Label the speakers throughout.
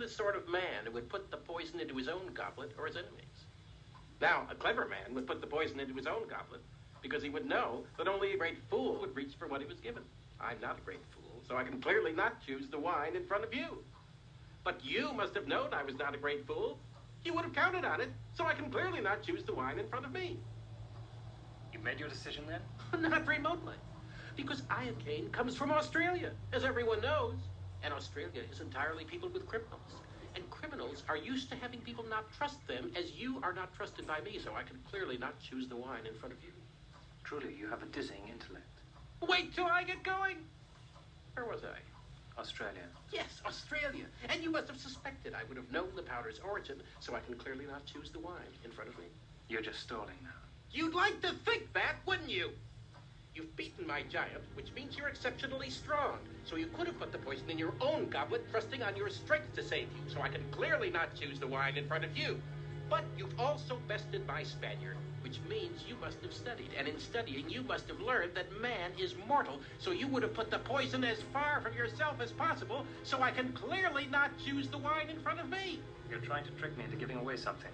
Speaker 1: the
Speaker 2: sort of man who would put the poison into his own goblet or his enemy's? Now, a clever man would put the poison into his own goblet because he would know that only a great fool would reach for what he was given. I'm not a great fool, so I can clearly not choose the wine in front of you. But you must have known I was not a great fool. You would have counted on it, so I can clearly not choose the wine in front of me.
Speaker 1: You made your decision then?
Speaker 2: Not remotely. Because iocane comes from Australia, as everyone knows. And Australia is entirely peopled with criminals. And criminals are used to having people not trust them as you are not trusted by me, so I can clearly not choose the wine in front of you.
Speaker 1: Truly, you have a dizzying intellect.
Speaker 2: Wait till I get going. Where was I?
Speaker 1: Australia.
Speaker 2: Yes, Australia. And you must have suspected I would have known the powder's origin, so I can clearly not choose the wine in front of me.
Speaker 1: You're just stalling now.
Speaker 2: You'd like to think that, wouldn't you? You've beaten my giant, which means you're exceptionally strong. So you could have put the poison in your own goblet, trusting on your strength to save you. So I can clearly not choose the wine in front of you. But you've also bested my Spaniard, which means you must have studied. And in studying, you must have learned that man is mortal. So you would have put the poison as far from yourself as possible. So I can clearly not choose the wine in front of me.
Speaker 1: You're trying to trick me into giving away something.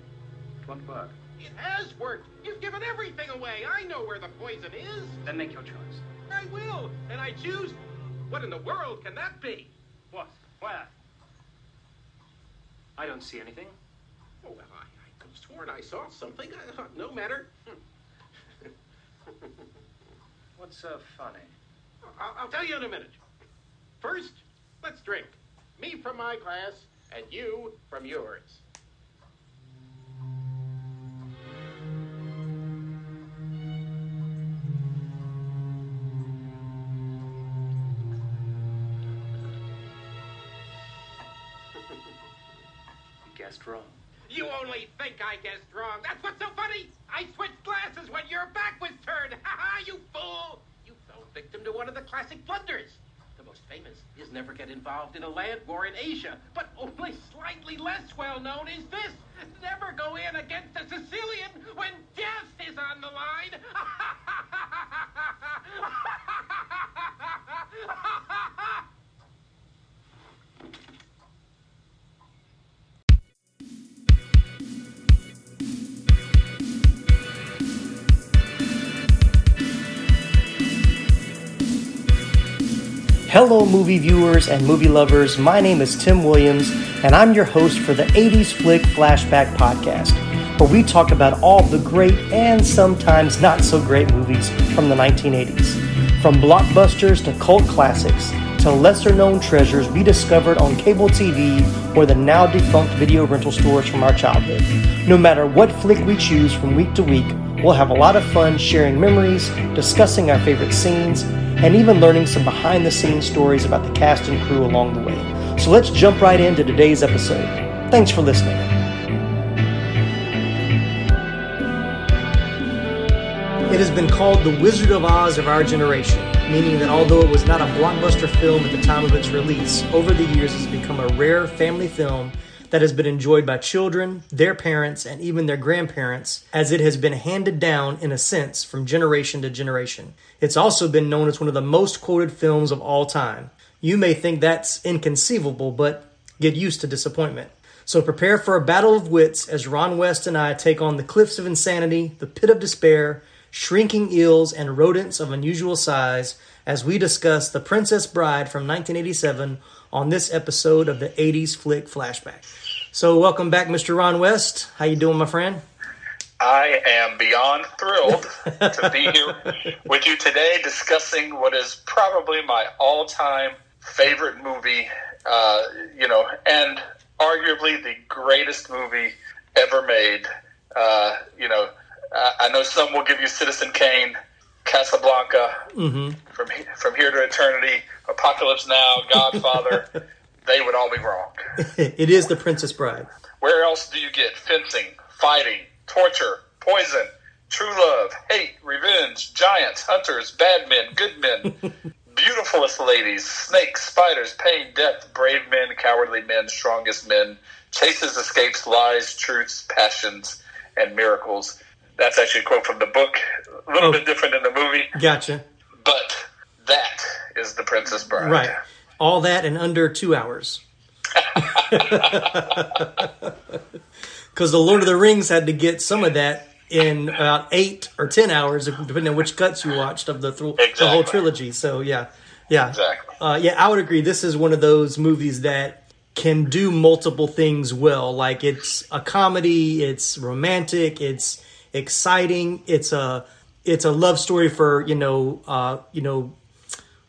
Speaker 1: It won't work.
Speaker 2: It has worked. You've given everything away. I know where the poison is.
Speaker 1: Then make your choice.
Speaker 2: I will. And I choose. What in the world can that be?
Speaker 1: What? Where? I don't see anything.
Speaker 2: Oh, well, I, I could have sworn I saw something. I thought, no matter.
Speaker 1: What's so funny?
Speaker 2: I'll, I'll tell you in a minute. First, let's drink. Me from my glass, and you from yours. Think I guessed wrong. That's what's so funny. I switched glasses when your back was turned. Ha ha, you fool. You fell victim to one of the classic blunders. The most famous is never get involved in a land war in Asia, but only slightly less well known is this. Never go in against a Sicilian when death is on the line.
Speaker 3: Hello, movie viewers and movie lovers. My name is Tim Williams, and I'm your host for the 80s Flick Flashback Podcast, where we talk about all the great and sometimes not so great movies from the 1980s. From blockbusters to cult classics to lesser known treasures we discovered on cable TV or the now defunct video rental stores from our childhood. No matter what flick we choose from week to week, we'll have a lot of fun sharing memories, discussing our favorite scenes, and even learning some behind the scenes stories about the cast and crew along the way. So let's jump right into today's episode. Thanks for listening. It has been called the Wizard of Oz of our generation, meaning that although it was not a blockbuster film at the time of its release, over the years it has become a rare family film that has been enjoyed by children, their parents, and even their grandparents, as it has been handed down, in a sense, from generation to generation. It's also been known as one of the most quoted films of all time. You may think that's inconceivable, but get used to disappointment. So prepare for a battle of wits as Ron West and I take on the cliffs of insanity, the pit of despair, shrinking eels, and rodents of unusual size as we discuss The Princess Bride from 1987 on this episode of the 80s Flick Flashback. So welcome back, Mr. Ron West. How you doing, my friend?
Speaker 4: I am beyond thrilled to be here with you today discussing what is probably my all-time favorite movie, uh, you know, and arguably the greatest movie ever made. Uh, you know, uh, I know some will give you Citizen Kane, Casablanca,
Speaker 3: Mm-hmm.
Speaker 4: from from here to eternity, Apocalypse Now, Godfather. they would all be wrong.
Speaker 3: it is The Princess Bride.
Speaker 4: Where else do you get fencing, fighting, torture, poison, true love, hate, revenge, giants, hunters, bad men, good men, beautifulest ladies, snakes, spiders, pain, death, brave men, cowardly men, strongest men, chases, escapes, lies, truths, passions, and miracles. That's actually a quote from the book. A little
Speaker 3: Oh.
Speaker 4: bit different in the movie,
Speaker 3: Gotcha.
Speaker 4: but that is the Princess Bride.
Speaker 3: Right. All that in under two hours. Because the Lord of the Rings had to get some of that in about eight or ten hours, depending on which cuts you watched of the, th- the whole trilogy. So yeah, yeah,
Speaker 4: Exactly.
Speaker 3: uh, yeah. I would agree. This is one of those movies that can do multiple things well. Like it's a comedy, it's romantic, it's exciting, it's a it's a love story for you know uh, you know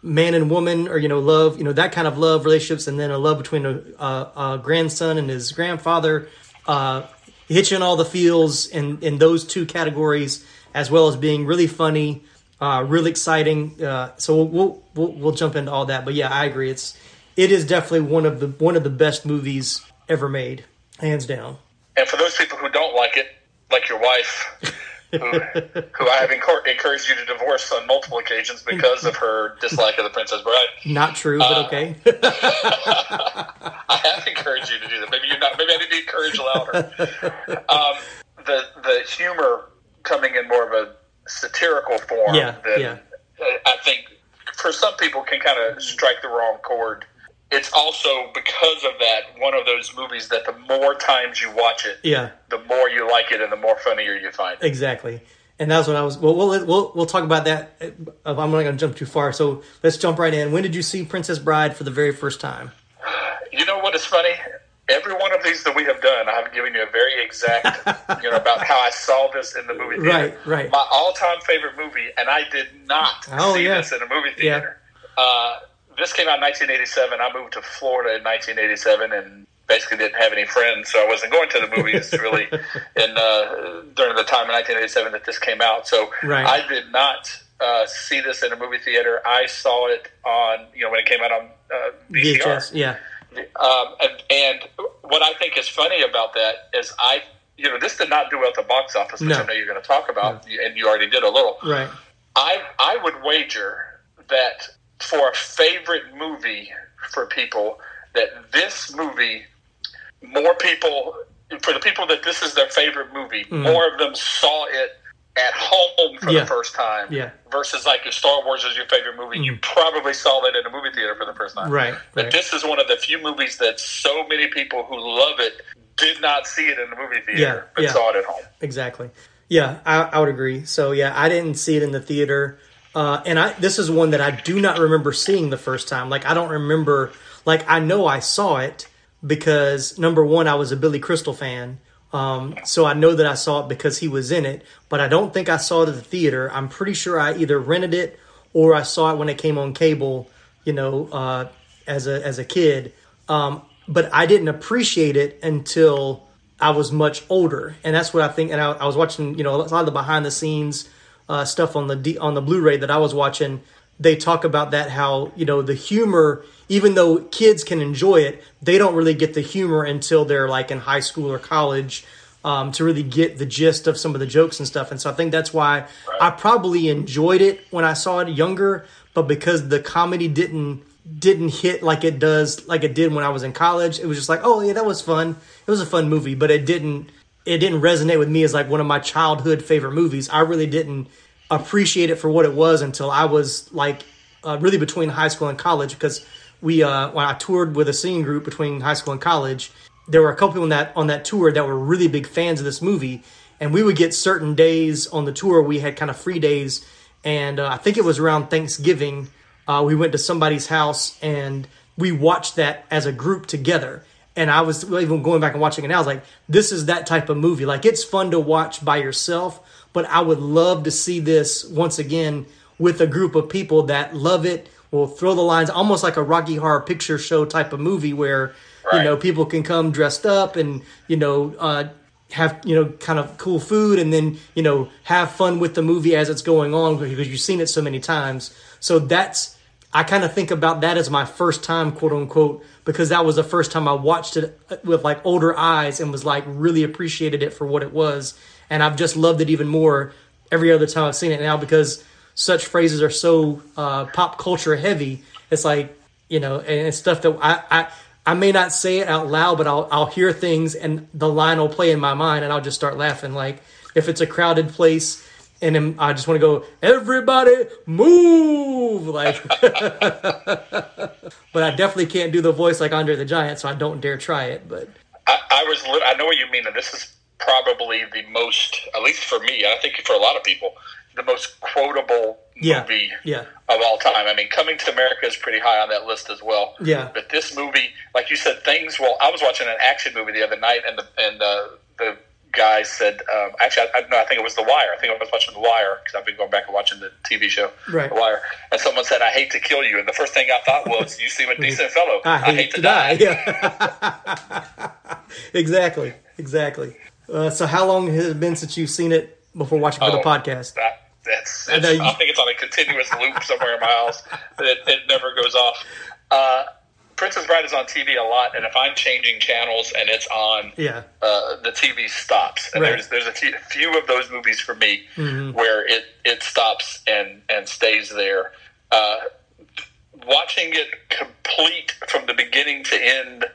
Speaker 3: man and woman or you know love you know that kind of love relationships and then a love between a, a, a grandson and his grandfather uh hitching all the feels in in those two categories as well as being really funny uh really exciting uh so we'll we'll, we'll jump into all that but yeah i agree it's it is definitely one of the one of the best movies ever made hands down.
Speaker 4: And for those people who don't like it, like your wife, who, who I have encor- encouraged you to divorce on multiple occasions because of her dislike of the Princess Bride,
Speaker 3: not true but okay
Speaker 4: I have encouraged you to do that. Maybe you're not. Maybe I need to encourage louder. Um, the the humor coming in more of a satirical form.
Speaker 3: Yeah,
Speaker 4: than,
Speaker 3: yeah.
Speaker 4: I think for some people can kind of strike the wrong chord. It's also because of that one of those movies that the more times you watch it,
Speaker 3: yeah
Speaker 4: the more you like it and the more funnier you find it.
Speaker 3: Exactly. And that's what I was. Well, we'll we'll, we'll talk about that. uh, I'm not going to jump too far. So let's jump right in. When did you see Princess Bride for the very first time?
Speaker 4: You know what is funny? Every one of these that we have done, I've given you a very exact, you know, about how I saw this in the movie theater.
Speaker 3: Right, right.
Speaker 4: My all-time favorite movie, and I did not
Speaker 3: Oh,
Speaker 4: see
Speaker 3: yeah.
Speaker 4: this in a movie theater. Uh, this came out in 1987. I moved to Florida in 1987, and basically didn't have any friends, so I wasn't going to the movies really. In uh, during the time in 1987 that this came out, so
Speaker 3: Right.
Speaker 4: I did not. Uh, see this in a movie theater. I saw it on, you know, when it came out on uh, VCR.
Speaker 3: VHS. Yeah.
Speaker 4: Um, and, and what I think is funny about that is I, you know, this did not do well at the box office, which
Speaker 3: No.
Speaker 4: I know you're going to talk about, and you already did a little.
Speaker 3: Right.
Speaker 4: I I would wager that for a favorite movie for people, that this movie, more people, for the people that this is their favorite movie, mm. more of them saw it at home for.
Speaker 3: Yeah.
Speaker 4: the first time.
Speaker 3: Yeah.
Speaker 4: Versus like if Star Wars is your favorite movie, you mm. probably saw that in a movie theater for the first time.
Speaker 3: Right,
Speaker 4: But
Speaker 3: right.
Speaker 4: this is one of the few movies that so many people who love it did not see it in the movie theater,
Speaker 3: Yeah,
Speaker 4: but saw it at home.
Speaker 3: Exactly. Yeah, I, I would agree. So yeah, I didn't see it in the theater, uh, and I this is one that I do not remember seeing the first time. Like I don't remember. Like I know I saw it because number one, I was a Billy Crystal fan. Um, so I know that I saw it because he was in it, but I don't think I saw it at the theater. I'm pretty sure I either rented it or I saw it when it came on cable, you know, uh, as a as a kid. Um, but I didn't appreciate it until I was much older, and that's what I think. And I, I was watching, you know, a lot of the behind the scenes uh, stuff on the D, on the Blu-ray that I was watching. They talk about that how you know the humor, even though kids can enjoy it, they don't really get the humor until they're like in high school or college um, to really get the gist of some of the jokes and stuff. And so I think that's why I probably enjoyed it when I saw it younger, but because the comedy didn't didn't hit like it does like it did when I was in college, it was just like, oh yeah, that was fun. It was a fun movie, but it didn't it didn't resonate with me as like one of my childhood favorite movies. I really didn't appreciate it for what it was until I was like uh, really between high school and college because we uh, when I toured with a singing group between high school and college, there were a couple people on that on that tour that were really big fans of this movie, and we would get certain days on the tour. We had kind of free days, and uh, I think it was around Thanksgiving. Uh, we went to somebody's house and we watched that as a group together. And I was even going back and watching it now. I was like, this is that type of movie. Like it's fun to watch by yourself, but I would love to see this once again with a group of people that love it. Will throw the lines almost like a Rocky Horror Picture Show type of movie where you know people can come dressed up and you know uh, have you know kind of cool food and then you know have fun with the movie as it's going on because you've seen it so many times. So that's I kind of think about that as my first time, quote unquote, because that was the first time I watched it with like older eyes and was like really appreciated it for what it was. And I've just loved it even more every other time I've seen it now because such phrases are so uh, pop culture heavy. It's like you know, and it's stuff that I, I I may not say it out loud, but I'll I'll hear things and the line will play in my mind, and I'll just start laughing. Like if it's a crowded place. And then I just want to go, everybody move! Like, but I definitely can't do the voice like Andre the Giant, so I don't dare try it. But
Speaker 4: I, I was, I know what you mean, and this is probably the most, at least for me, I think for a lot of people, the most quotable
Speaker 3: Yeah.
Speaker 4: movie
Speaker 3: yeah,
Speaker 4: of all time. I mean, Coming to America is pretty high on that list as well.
Speaker 3: Yeah.
Speaker 4: But this movie, like you said, things. Well, I was watching an action movie the other night, and the and uh, the guy said, um, actually, I, I, no, I think it was The Wire. I think I was watching The Wire because I've been going back and watching the TV show,
Speaker 3: Right.
Speaker 4: The Wire. And someone said, "I hate to kill you," and the first thing I thought was, "You seem a decent fellow.
Speaker 3: I hate, to die. Yeah, exactly, exactly. Uh, so, how long has it been since you've seen it before watching for the
Speaker 4: Oh,
Speaker 3: podcast?
Speaker 4: That, that's,
Speaker 3: I you-
Speaker 4: I think it's on a continuous loop somewhere in my house. It, it never goes off. Uh, Princess Bride is on TV a lot, and if I'm changing channels and it's on,
Speaker 3: Yeah,
Speaker 4: uh, the TV stops. And
Speaker 3: Right.
Speaker 4: there's there's a few, few of those movies for me
Speaker 3: Mm-hmm.
Speaker 4: where it, it stops and, and stays there. Uh, watching it complete from the beginning to end,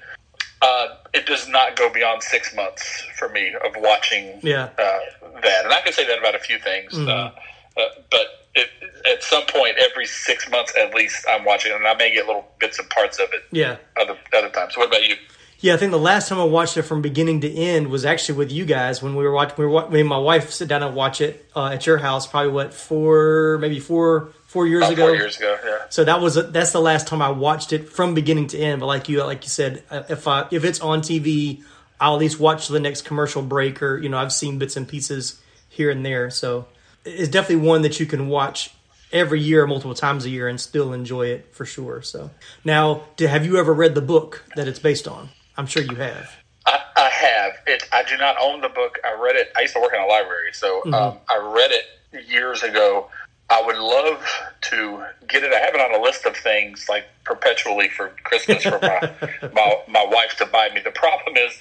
Speaker 4: uh, it does not go beyond six months for me of watching
Speaker 3: Yeah.
Speaker 4: uh, that. And I can say that about a few things.
Speaker 3: Mm-hmm.
Speaker 4: Uh, but it, at some point, every six months at least, I'm watching it, and I may get little bits and parts of it
Speaker 3: yeah.
Speaker 4: other other times. What about you?
Speaker 3: Yeah, I think the last time I watched it from beginning to end was actually with you guys when we were watching. We were me and my wife sit down and watch it uh, at your house. Probably what four, maybe four, four years
Speaker 4: About
Speaker 3: ago.
Speaker 4: four years ago, yeah.
Speaker 3: So that was that's the last time I watched it from beginning to end. But like you, like you said, uh, if I if it's on TV, I'll at least watch the next commercial break, or you know, I've seen bits and pieces here and there. So it's definitely one that you can watch every year, multiple times a year, and still enjoy it for sure. So now, have you ever read the book that it's based on? I'm sure you have.
Speaker 4: I, I have. It. I do not own the book. I read it. I used to work in a library, so
Speaker 3: Mm-hmm.
Speaker 4: um, I read it years ago. I would love to get it. I have it on a list of things like perpetually for Christmas for my my, my wife to buy me. The problem is.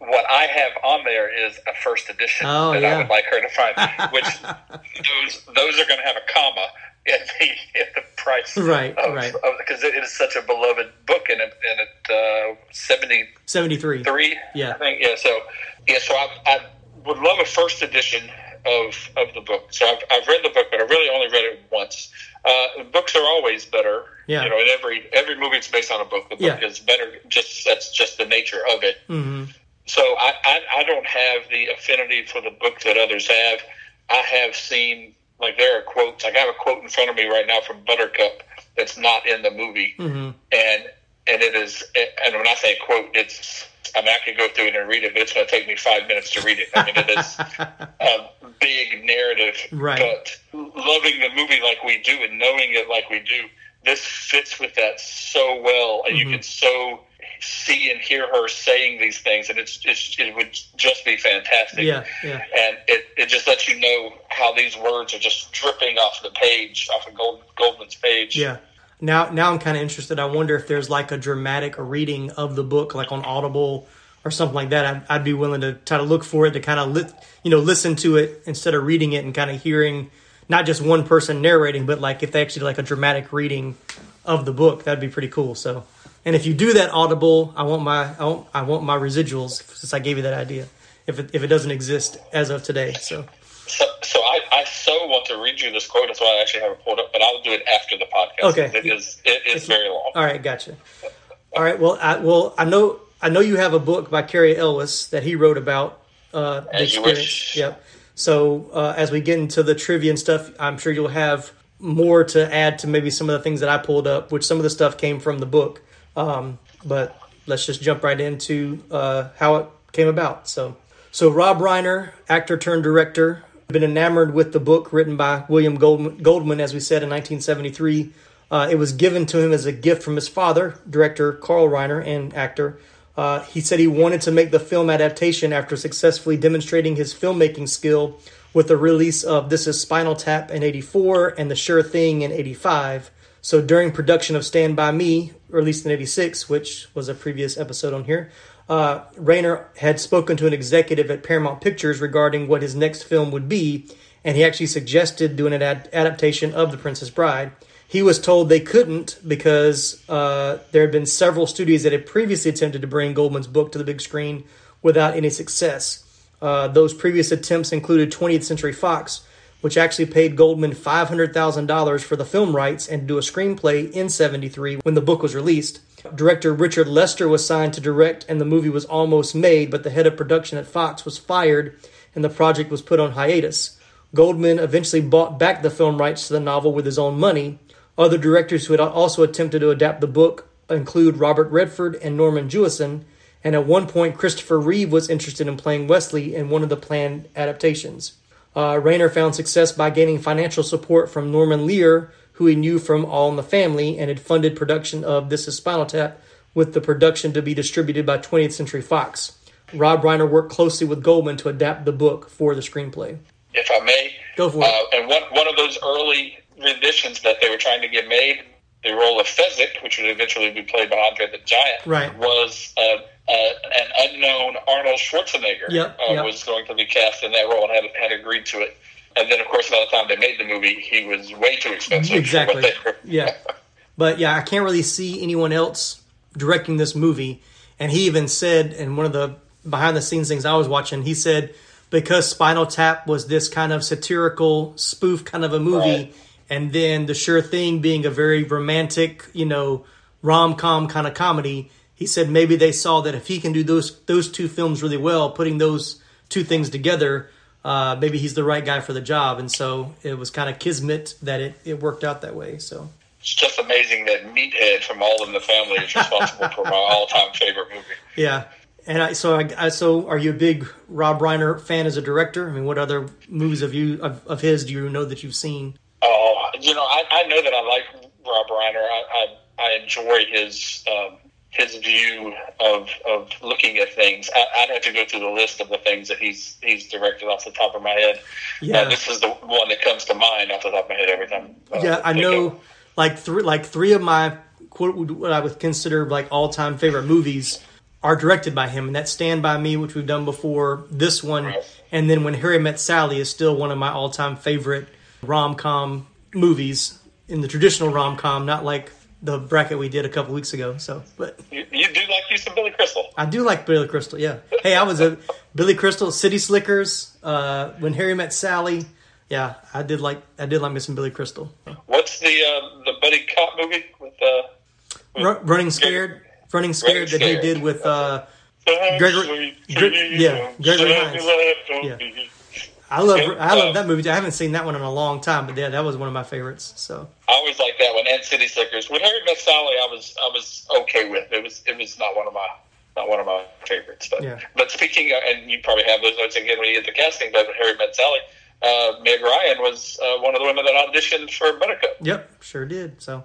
Speaker 4: What I have on there is a first edition
Speaker 3: Oh,
Speaker 4: that
Speaker 3: yeah.
Speaker 4: I would like her to find, which those those are going to have a comma in the, in the price,
Speaker 3: Right,
Speaker 4: of,
Speaker 3: right.
Speaker 4: because it is such a beloved book, and it, and it uh, seventy
Speaker 3: Seventy three.
Speaker 4: three.
Speaker 3: Yeah.
Speaker 4: I think yeah. So yeah, so I, I would love a first edition of of the book. So I've, I've read the book, but I really only read it once. Uh, books are always better.
Speaker 3: Yeah.
Speaker 4: You know, in every every movie it's based on a book. The book
Speaker 3: Yeah.
Speaker 4: is better. Just that's just the nature of it.
Speaker 3: hmm
Speaker 4: So I, I I don't have the affinity for the book that others have. I have seen like there are quotes. Like I have a quote in front of me right now from Buttercup that's not in the movie
Speaker 3: hmm
Speaker 4: and and it is and when I say quote, it's I mean I could go through it and read it, but it's going to take me five minutes to read it. I mean it is a big narrative,
Speaker 3: Right.
Speaker 4: but loving the movie like we do and knowing it like we do, this fits with that so well, and
Speaker 3: Mm-hmm.
Speaker 4: you can so see and hear her saying these things, and it's, it's it would just be fantastic.
Speaker 3: Yeah, yeah.
Speaker 4: And it, it just lets you know how these words are just dripping off the page, off of Gold, Goldman's page.
Speaker 3: Yeah. Now, now I'm kind of interested. I wonder if there's like a dramatic reading of the book, like on Audible or something like that. I'd, I'd be willing to try to look for it to kind of, li- you know, listen to it instead of reading it and kind of hearing not just one person narrating, but like if they actually like a dramatic reading of the book, that'd be pretty cool. So, and if you do that Audible, I want my, I want, I want my residuals since I gave you that idea. If it, if it doesn't exist as of today, so
Speaker 4: So, so I, I so want to read you this quote. That's why I actually have it pulled up, but I'll do it after the podcast.
Speaker 3: Okay.
Speaker 4: It is it is very long.
Speaker 3: All right, gotcha. All right, well, I, well, I know, I know you have a book by Cary Elwes that he wrote about uh, the
Speaker 4: As
Speaker 3: experience. Yep. So uh, as we get into the trivia and stuff, I'm sure you'll have more to add to maybe some of the things that I pulled up, which some of the stuff came from the book. Um, but let's just jump right into uh, how it came about. So, so Rob Reiner, actor turned director, been enamored with the book written by William Goldman, Goldman as we said in 1973. Uh, it was given to him as a gift from his father, director Carl Reiner and actor. Uh, he said he wanted to make the film adaptation after successfully demonstrating his filmmaking skill with the release of This Is Spinal Tap in 84 and The Sure Thing in 85. So during production of Stand By Me, released in 86, which was a previous episode on here, uh, Reiner had spoken to an executive at Paramount Pictures regarding what his next film would be, and he actually suggested doing an ad- adaptation of The Princess Bride. He was told they couldn't because uh, there had been several studios that had previously attempted to bring Goldman's book to the big screen without any success. Uh, those previous attempts included 20th Century Fox, which actually paid Goldman $500,000 for the film rights and to do a screenplay in 73 when the book was released. Director Richard Lester was signed to direct, and the movie was almost made, but the head of production at Fox was fired and the project was put on hiatus. Goldman eventually bought back the film rights to the novel with his own money. Other directors who had also attempted to adapt the book include Robert Redford and Norman Jewison, and at one point, Christopher Reeve was interested in playing Westley in one of the planned adaptations. Uh, Reiner found success by gaining financial support from Norman Lear, who he knew from All in the Family, and had funded production of This Is Spinal Tap, with the production to be distributed by 20th Century Fox. Rob Reiner worked closely with Goldman to adapt the book for the screenplay.
Speaker 4: If I may,
Speaker 3: Go for it.
Speaker 4: Uh, and one one of those early renditions that they were trying to get made, the role of Fezzik, which would eventually be played by Andre the Giant,
Speaker 3: Right.
Speaker 4: was uh, an unknown Arnold Schwarzenegger
Speaker 3: Yep,
Speaker 4: uh,
Speaker 3: yep.
Speaker 4: was going to be cast in that role and had, had agreed to it. And then, of course, by the time they made the movie, he was way too expensive.
Speaker 3: Exactly. Yeah. But yeah, I can't really see anyone else directing this movie. And he even said in one of the behind the scenes things I was watching, he said because Spinal Tap was this kind of satirical spoof kind of a movie,
Speaker 4: Right.
Speaker 3: and then The Sure Thing being a very romantic, you know, rom com kind of comedy, he said maybe they saw that if he can do those those two films really well, putting those two things together, uh, maybe he's the right guy for the job. And so it was kind of kismet that it, it worked out that way. So
Speaker 4: It's just amazing that Meathead from All in the Family is responsible for my all-time favorite movie.
Speaker 3: yeah. And I, so I, I so are you a big Rob Reiner fan as a director? I mean, what other movies of you of, of his do you know that you've seen?
Speaker 4: Oh, you know, I, I know that I like Rob Reiner. I, I, I enjoy his um, his view of of looking at things. I, I'd have to go through the list of the things that he's he's directed off the top of my head.
Speaker 3: Yeah.
Speaker 4: Uh, this is the one that comes to mind off the top of my head every time. uh,
Speaker 3: yeah, I know
Speaker 4: of-
Speaker 3: like three like three of my quote what I would consider like all time favorite movies are directed by him, and that's Stand by Me, which we've done before. This one,
Speaker 4: Right.
Speaker 3: and then When Harry Met Sally is still one of my all time favorite rom com movies in the traditional rom com, not like the bracket we did a couple weeks ago. So, but
Speaker 4: You, you do like you some Billy Crystal.
Speaker 3: I do like Billy Crystal. Yeah. Hey, I was a Billy Crystal, City Slickers, uh, When Harry Met Sally. Yeah, I did like I did like missing Billy Crystal.
Speaker 4: What's the uh, the buddy cop movie with uh, with
Speaker 3: Ru- running scared, running scared that he did with. uh Gregory- Gre- yeah, Gregory Hines. Yeah. I love I love that movie. Too. I haven't seen that one in a long time, but yeah, that was one of my favorites. So
Speaker 4: I always like that one and City Slickers. When Harry Met Sally, I was I was okay with. It was it was not one of my not one of my favorites. But
Speaker 3: Yeah.
Speaker 4: but speaking of, and you probably have those notes again when you get the casting. But Harry Met Sally, uh, Meg Ryan was uh, one of the women that auditioned for Buttercup.
Speaker 3: yep, sure did. So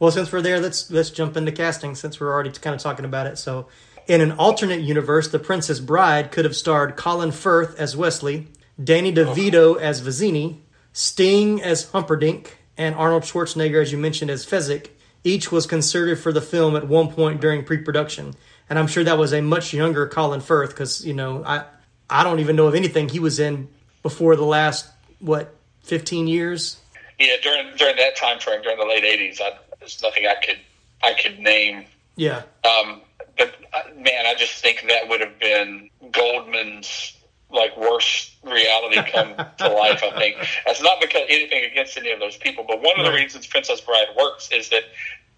Speaker 3: Well, since we're there, let's let's jump into casting since we're already kind of talking about it. So, in an alternate universe, The Princess Bride could have starred Colin Firth as Westley, Danny oh. DeVito as Vizzini, Sting as Humperdinck, and Arnold Schwarzenegger, as you mentioned, as Fezzik. Each was considered for the film at one point during pre-production, and I'm sure that was a much younger Colin Firth because you know I I don't even know of anything he was in before the last what 15 years.
Speaker 4: Yeah, during during that time frame, during the late '80s, I, there's nothing I could I could name.
Speaker 3: Yeah,
Speaker 4: Um, but uh, man, I just think that would have been Goldman's like worst reality come to life. I think that's not because anything against any of those people, but one of the reasons Princess Bride works is that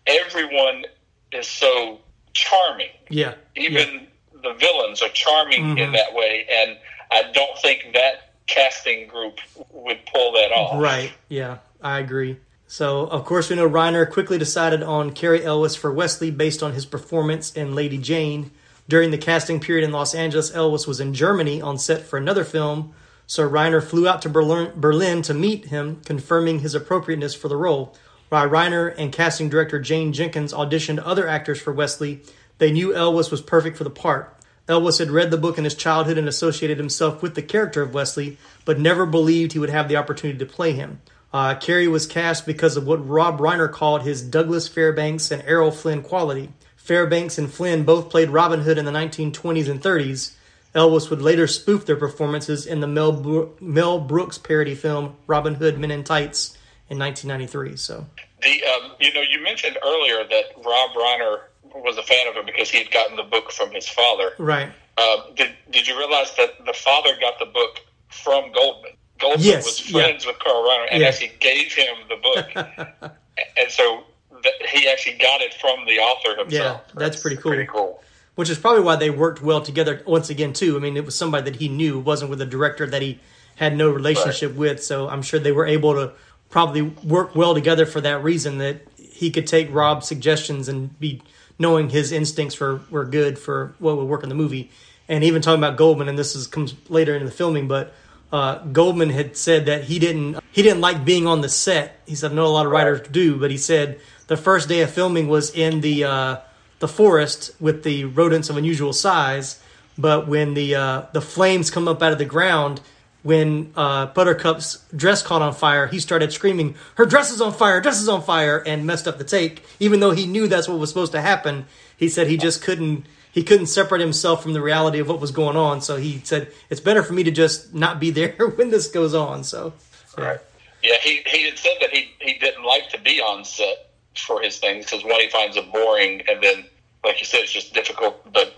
Speaker 4: everyone is so charming.
Speaker 3: yeah,
Speaker 4: Even the villains are charming
Speaker 3: Mm-hmm.
Speaker 4: in that way, and I don't think that casting group would pull that off.
Speaker 3: Right. Yeah, I agree. So, of course, we know Reiner quickly decided on Cary Elwes for Westley based on his performance in Lady Jane. During the casting period in Los Angeles, Elwes was in Germany on set for another film, so Reiner flew out to Berlin, to meet him, confirming his appropriateness for the role. While Reiner and casting director Jane Jenkins auditioned other actors for Westley, they knew Elwes was perfect for the part. Elwes had read the book in his childhood and associated himself with the character of Westley, but never believed he would have the opportunity to play him. Uh, Cary was cast because of what Rob Reiner called his Douglas Fairbanks and Errol Flynn quality. Fairbanks and Flynn both played Robin Hood in the 1920s and 30s. Elwes would later spoof their performances in the Mel, Bro- Mel Brooks parody film Robin Hood Men in Tights in 1993. So
Speaker 4: The um, you know you mentioned earlier that Rob Reiner was a fan of him because he had gotten the book from his father.
Speaker 3: right,
Speaker 4: Um, did did you realize that the father got the book from Goldman? Goldman
Speaker 3: Yes,
Speaker 4: was
Speaker 3: yeah.
Speaker 4: friends with Carl Reiner and
Speaker 3: Yeah.
Speaker 4: actually gave him the book, and so th- he actually got it from the author himself.
Speaker 3: Yeah, that's pretty cool.
Speaker 4: Pretty cool.
Speaker 3: which is probably why they worked well together once again too. I mean, it was somebody that he knew, wasn't with a director that he had no relationship with. So I'm sure they were able to probably work well together for that reason that he could take Rob's suggestions and be knowing his instincts were, were good for what would work in the movie. And even talking about Goldman, and this is comes later in the filming, but uh, Goldman had said that he didn't he didn't like being on the set. He said I know a lot of writers do, but he said the first day of filming was in the uh, the forest with the rodents of unusual size. But when the uh, the flames come up out of the ground, when uh, Buttercup's dress caught on fire, he started screaming, "Her dress is on fire! Dress is on fire!" and messed up the take. Even though he knew that's what was supposed to happen, he said he just couldn't he couldn't separate himself from the reality of what was going on. So he said it's better for me to just not be there when this goes on. So
Speaker 4: Right. Yeah, he he had said that he he didn't like to be on set for his things because one he finds it boring, and then like you said, it's just difficult. But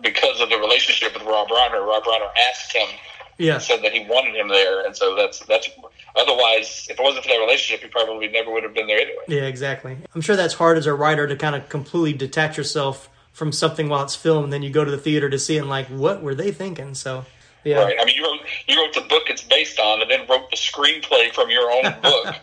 Speaker 4: because of the relationship with Rob Reiner, Rob Reiner asked him
Speaker 3: yeah,
Speaker 4: said that he wanted him there, and so that's that's. Otherwise, if it wasn't for that relationship, he probably never would have been there anyway.
Speaker 3: Yeah, exactly. I'm sure that's hard as a writer to kind of completely detach yourself from something while it's filmed, then you go to the theater to see it and like, what were they thinking? So, yeah,
Speaker 4: Right. I mean, you wrote you wrote the book it's based on, and then wrote the screenplay from your own book.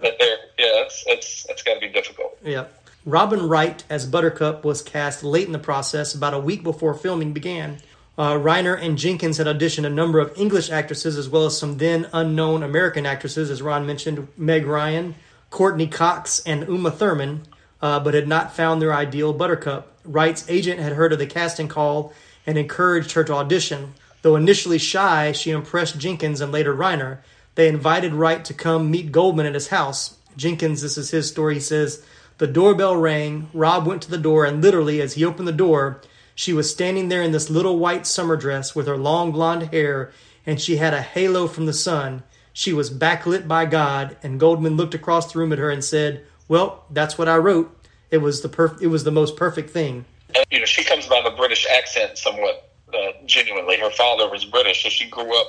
Speaker 4: there, yeah, that's that's that's got to be difficult.
Speaker 3: yeah. Robin Wright as Buttercup was cast late in the process, about a week before filming began. Uh, Reiner and Jenkins had auditioned a number of English actresses as well as some then unknown American actresses, as Ron mentioned, Meg Ryan, Courteney Cox, and Uma Thurman, uh, but had not found their ideal Buttercup. Wright's agent had heard of the casting call and encouraged her to audition. Though initially shy, she impressed Jenkins and later Reiner. They invited Wright to come meet Goldman at his house. Jenkins, this is his story, he says, The doorbell rang. Rob went to the door, and literally, as he opened the door, she was standing there in this little white summer dress with her long blonde hair, and she had a halo from the sun. She was backlit by God, and Goldman looked across the room at her and said, "Well, that's what I wrote. It was the perf- it was the most perfect thing."
Speaker 4: And, you know, she comes by the British accent somewhat uh, genuinely. Her father was British, so she grew up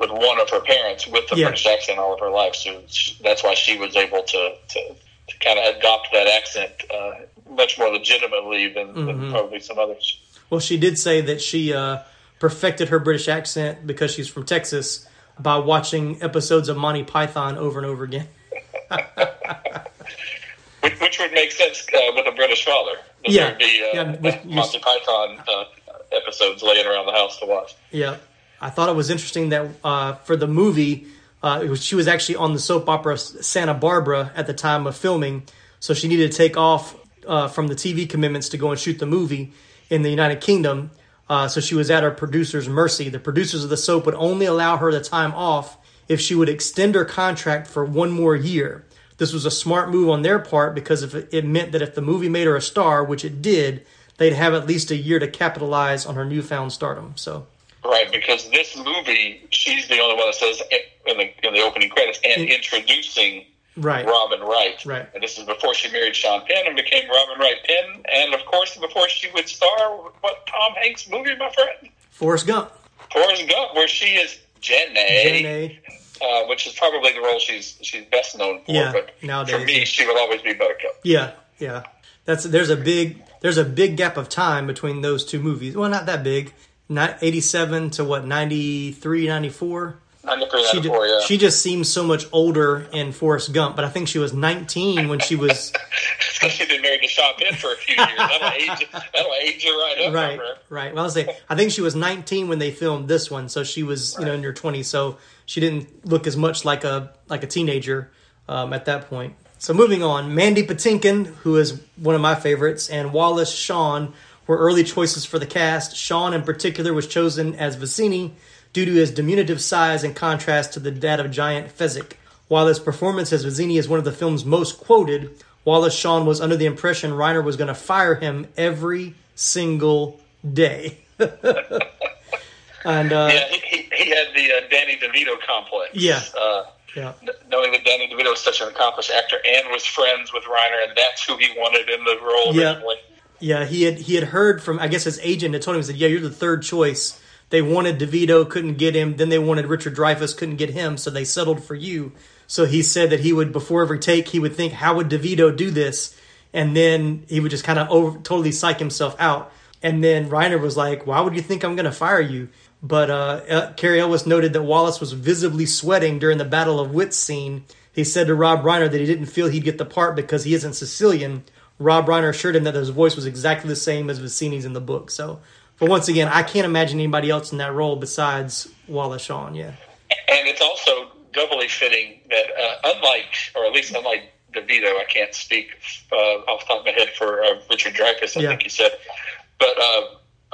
Speaker 4: with one of her parents with the
Speaker 3: Yeah.
Speaker 4: British accent all of her life. So she, that's why she was able to to, to kind of adopt that accent uh, much more legitimately than,
Speaker 3: Mm-hmm.
Speaker 4: than probably some others.
Speaker 3: Well, she did say that she uh, perfected her British accent because she's from Texas by watching episodes of Monty Python over and over again.
Speaker 4: Which, which would make sense uh, with a British father.
Speaker 3: Yeah.
Speaker 4: There'd be uh,
Speaker 3: Yeah, with-
Speaker 4: Monty Python uh, episodes laying around the house to watch.
Speaker 3: Yeah, I thought it was interesting that uh, for the movie, uh, it was, she was actually on the soap opera Santa Barbara at the time of filming, so she needed to take off uh, from the TV commitments to go and shoot the movie in the United Kingdom. Uh, so she was at her producer's mercy. The producers of the soap would only allow her the time off if she would extend her contract for one more year. This was a smart move on their part because if it, it meant that if the movie made her a star, which it did, they'd have at least a year to capitalize on her newfound stardom. So
Speaker 4: Right, because this movie, she's the only one that says in the in the opening credits and introducing
Speaker 3: right,
Speaker 4: Robin Wright.
Speaker 3: Right.
Speaker 4: And this is before she married Sean Penn and became Robin Wright Penn, and of course before she would star what Tom Hanks movie, my friend,
Speaker 3: Forrest Gump,
Speaker 4: Forrest Gump, where she is Jenny,
Speaker 3: Jenny.
Speaker 4: Uh, which is probably the role she's she's best known for.
Speaker 3: Yeah,
Speaker 4: but
Speaker 3: nowadays,
Speaker 4: for me, she will always be Buttercup.
Speaker 3: Yeah, yeah. That's there's a big there's a big gap of time between those two movies. Well, not that big. Not 87 to what 93, 94.
Speaker 4: I never heard that
Speaker 3: She, ju-
Speaker 4: Yeah.
Speaker 3: she just seems so much older in Forrest Gump, but I think she was 19 when she was
Speaker 4: she's been married to Sean Penn for a few years. That'll age. That'll age you right up.
Speaker 3: right, right. Well, I say I think she was 19 when they filmed this one, so she was you know in her 20s, so she didn't look as much like a like a teenager um, at that point. So moving on, Mandy Patinkin, who is one of my favorites, and Wallace Shawn were early choices for the cast. Shawn, in particular, was chosen as Vizzini due to his diminutive size in contrast to the dad of giant Fezzik. While his performance as Vizzini is one of the film's most quoted, Wallace Shawn was under the impression Reiner was going to fire him every single day. and uh,
Speaker 4: Yeah, he, he, had the uh, Danny DeVito complex.
Speaker 3: Yeah.
Speaker 4: Uh,
Speaker 3: yeah,
Speaker 4: knowing that Danny DeVito was such an accomplished actor and was friends with Reiner, and that's who he wanted in the role
Speaker 3: Yeah.
Speaker 4: originally.
Speaker 3: Yeah, he had he had heard from I guess his agent had told him he said, "Yeah, you're the third choice." They wanted DeVito, couldn't get him. Then they wanted Richard Dreyfuss, couldn't get him, so they settled for you. So he said that he would before every take he would think, "How would DeVito do this?" And then he would just kind of over, totally psych himself out. And then Reiner was like, "Why would you think I'm going to fire you?" But uh, uh, Cary Elwes noted that Wallace was visibly sweating during the Battle of Wits scene. He said to Rob Reiner that he didn't feel he'd get the part because he isn't Sicilian. Rob Reiner assured him that his voice was exactly the same as Vizzini's in the book. So, but once again, I can't imagine anybody else in that role besides Wallace Shawn. Yeah,
Speaker 4: And it's also doubly fitting that, uh, unlike, or at least unlike DeVito, I can't speak uh, off the top of my head for uh, Richard Dreyfuss, I
Speaker 3: Yeah.
Speaker 4: think you said, but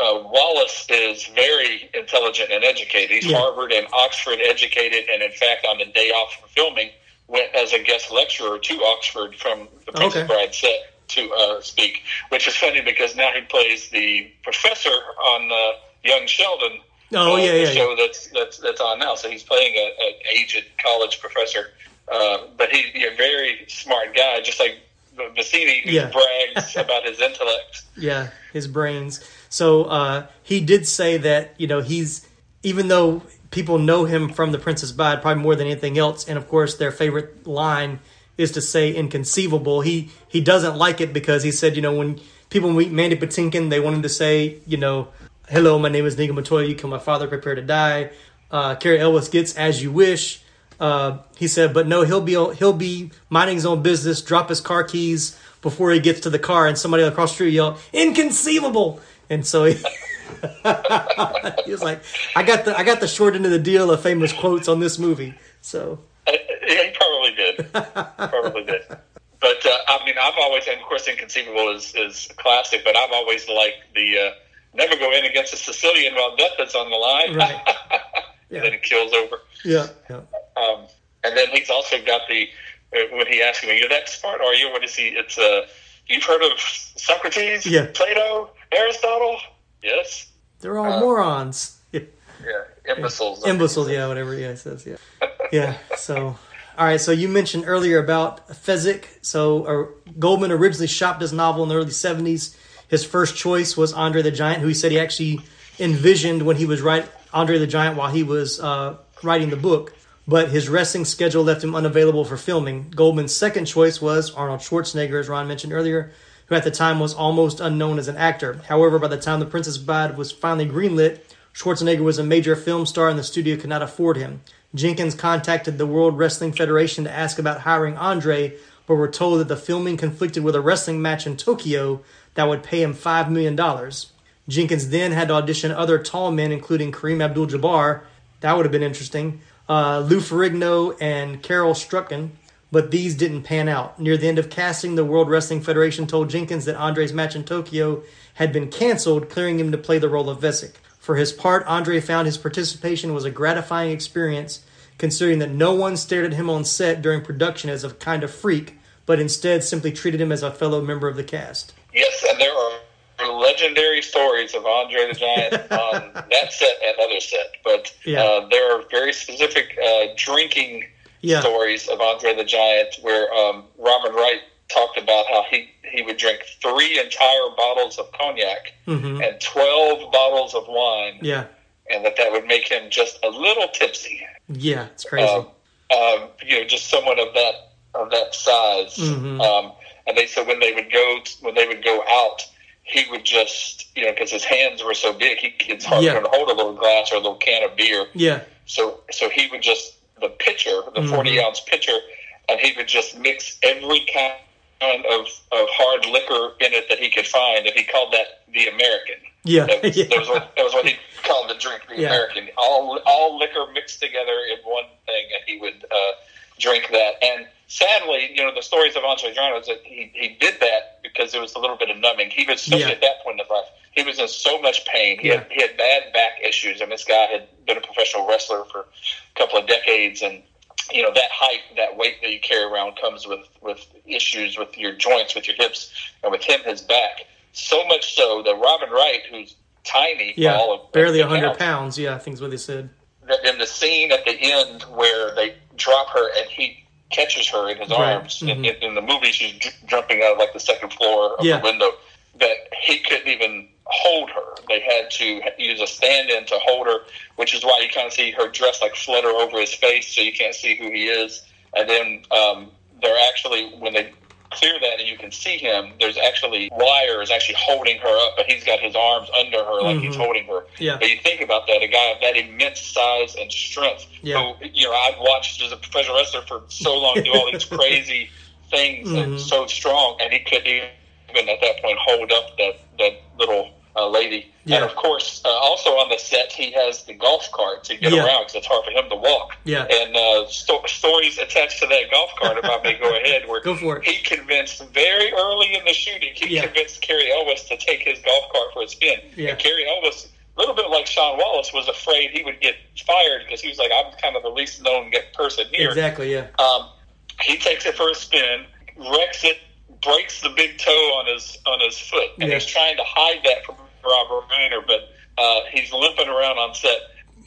Speaker 4: uh, Wallace is very intelligent and educated. He's
Speaker 3: Yeah.
Speaker 4: Harvard and Oxford educated, and in fact, on the day off from filming, went as a guest lecturer to Oxford from the Princess
Speaker 3: Okay.
Speaker 4: Bride set to uh, speak, which is funny because now he plays the professor on uh, Young Sheldon.
Speaker 3: Oh, yeah,
Speaker 4: the
Speaker 3: yeah,
Speaker 4: show that's that's that's on now. So he's playing a, an aged college professor, uh, but he's a very smart guy, just like Vizzini, who
Speaker 3: Yeah.
Speaker 4: brags about his intellect.
Speaker 3: yeah, his brains. So uh, he did say that you know he's even though people know him from The Princess Bride probably more than anything else, and of course their favorite line is to say inconceivable. He he doesn't like it because he said you know when people meet Mandy Patinkin they wanted to say you know hello my name is Inigo Montoya you kill my father prepare to die. Uh, Cary Elwes gets as you wish. Uh, he said, but no, he'll be he'll be minding his own business, drop his car keys before he gets to the car, and somebody across the street yell, "Inconceivable!" And so he, he was like, "I got the I got the short end of the deal of famous quotes on this movie." So
Speaker 4: Uh, yeah, he probably did. probably did. But uh, I mean, I've always, and of course, inconceivable is is classic. But I've always liked the uh, never go in against a Sicilian while death is on the line.
Speaker 3: Right.
Speaker 4: and then he kills over.
Speaker 3: yeah, yeah,
Speaker 4: Um, and then he's also got the uh, when he asks me, "You're that smart, or are you?" What is he? It's uh, you've heard of Socrates,
Speaker 3: Yeah.
Speaker 4: Plato, Aristotle? Yes.
Speaker 3: they're all morons. Yeah.
Speaker 4: Yeah, imbeciles.
Speaker 3: Imbeciles, yeah, whatever. Yeah, it says, yeah, yeah. So, all right. So you mentioned earlier about Fezzik. So uh, Goldman originally shopped his novel in the early '70s. His first choice was Andre the Giant, who he said he actually envisioned when he was writing Andre the Giant while he was uh, writing the book. But his wrestling schedule left him unavailable for filming. Goldman's second choice was Arnold Schwarzenegger, as Ron mentioned earlier, who at the time was almost unknown as an actor. However, by the time The Princess Bride was finally greenlit, Schwarzenegger was a major film star and the studio could not afford him. Jenkins contacted the World Wrestling Federation to ask about hiring Andre, but were told that the filming conflicted with a wrestling match in Tokyo that would pay him $5 million. Jenkins then had to audition other tall men, including Kareem Abdul Jabbar. That would have been interesting. Uh, Lou Ferrigno and Carel Struycken, but these didn't pan out. Near the end of casting, the World Wrestling Federation told Jenkins that Andre's match in Tokyo had been canceled, clearing him to play the role of Fezzik. For his part, Andre found his participation was a gratifying experience, considering that no one stared at him on set during production as a kind of freak, but instead simply treated him as a fellow member of the cast.
Speaker 4: Yes, and there are legendary stories of Andre the Giant on that set and other set. But
Speaker 3: Yeah.
Speaker 4: uh, there are very specific uh, drinking
Speaker 3: Yeah.
Speaker 4: stories of Andre the Giant where um, Robert Wright talked about how he, he would drink three entire bottles of cognac
Speaker 3: Mhm.
Speaker 4: and 12 bottles of wine,
Speaker 3: Yeah,
Speaker 4: and that that would make him just a little tipsy.
Speaker 3: yeah, it's crazy.
Speaker 4: Um, um, you know, just someone of that of that size.
Speaker 3: Mhm.
Speaker 4: Um, and they said when they would go when they would go out, he would just, you know, because his hands were so big, he, it's hard
Speaker 3: Yeah.
Speaker 4: to hold a little glass or a little can of beer.
Speaker 3: Yeah.
Speaker 4: So so he would just the pitcher, the
Speaker 3: Mhm.
Speaker 4: 40 ounce pitcher, and he would just mix every kind of of hard liquor in it that he could find, and he called that the American.
Speaker 3: Yeah.
Speaker 4: That was,
Speaker 3: yeah.
Speaker 4: that was what that was what he called the drink, the
Speaker 3: Yeah.
Speaker 4: American. All all liquor mixed together in one thing, and he would uh, drink that. And sadly, you know, the stories of Andre Adriano is that he, he did that because it was a little bit of numbing. He was especially
Speaker 3: Yeah.
Speaker 4: at that point in his life, he was in so much pain. He
Speaker 3: Yeah.
Speaker 4: had he had bad back issues, and this guy had been a professional wrestler for a couple of decades, and you know that height, that weight that you carry around comes with with issues with your joints, with your hips, and with him, his back. So much so that Robin Wright, who's tiny,
Speaker 3: Yeah.
Speaker 4: all of
Speaker 3: Barely a hundred pounds. Yeah, I think is what they said.
Speaker 4: that in the scene at the end where they drop her and he catches her in his
Speaker 3: Right.
Speaker 4: arms in,
Speaker 3: Mhm.
Speaker 4: in, in the movie she's j- jumping out of like the second floor of
Speaker 3: Yeah.
Speaker 4: the window that he couldn't even hold her they had to use a stand-in to hold her which is why you kind of see her dress like flutter over his face so you can't see who he is and then um, they're actually when they clear that and you can see him there's actually wires actually holding her up but he's got his arms under her like he's
Speaker 3: Mhm.
Speaker 4: holding her
Speaker 3: Yeah.
Speaker 4: but you think about that, a guy of that immense size and strength,
Speaker 3: Yeah.
Speaker 4: who, you know, I've watched as a professional wrestler for so long do all these crazy things
Speaker 3: Mhm.
Speaker 4: and so strong, and he couldn't even at that point hold up that, that little uh, lady.
Speaker 3: Yeah.
Speaker 4: And of course, uh, set, he has the golf cart to get
Speaker 3: Yeah.
Speaker 4: around because it's hard for him to walk.
Speaker 3: Yeah.
Speaker 4: And uh, sto- stories attached to that golf cart, if I may go ahead, where
Speaker 3: Go for it.
Speaker 4: he convinced very early in the shooting, he
Speaker 3: Yeah.
Speaker 4: convinced Cary Elwes to take his golf cart for a spin.
Speaker 3: Yeah.
Speaker 4: And Cary Elwes, a little bit like Sean Wallace, was afraid he would get fired because he was like, I'm kind of the least known person here.
Speaker 3: Exactly. Yeah.
Speaker 4: Um, he takes it for a spin, wrecks it, breaks the big toe on his on his foot, and
Speaker 3: Yeah.
Speaker 4: he's trying to hide that from Robert Reiner, but uh, he's limping around on set.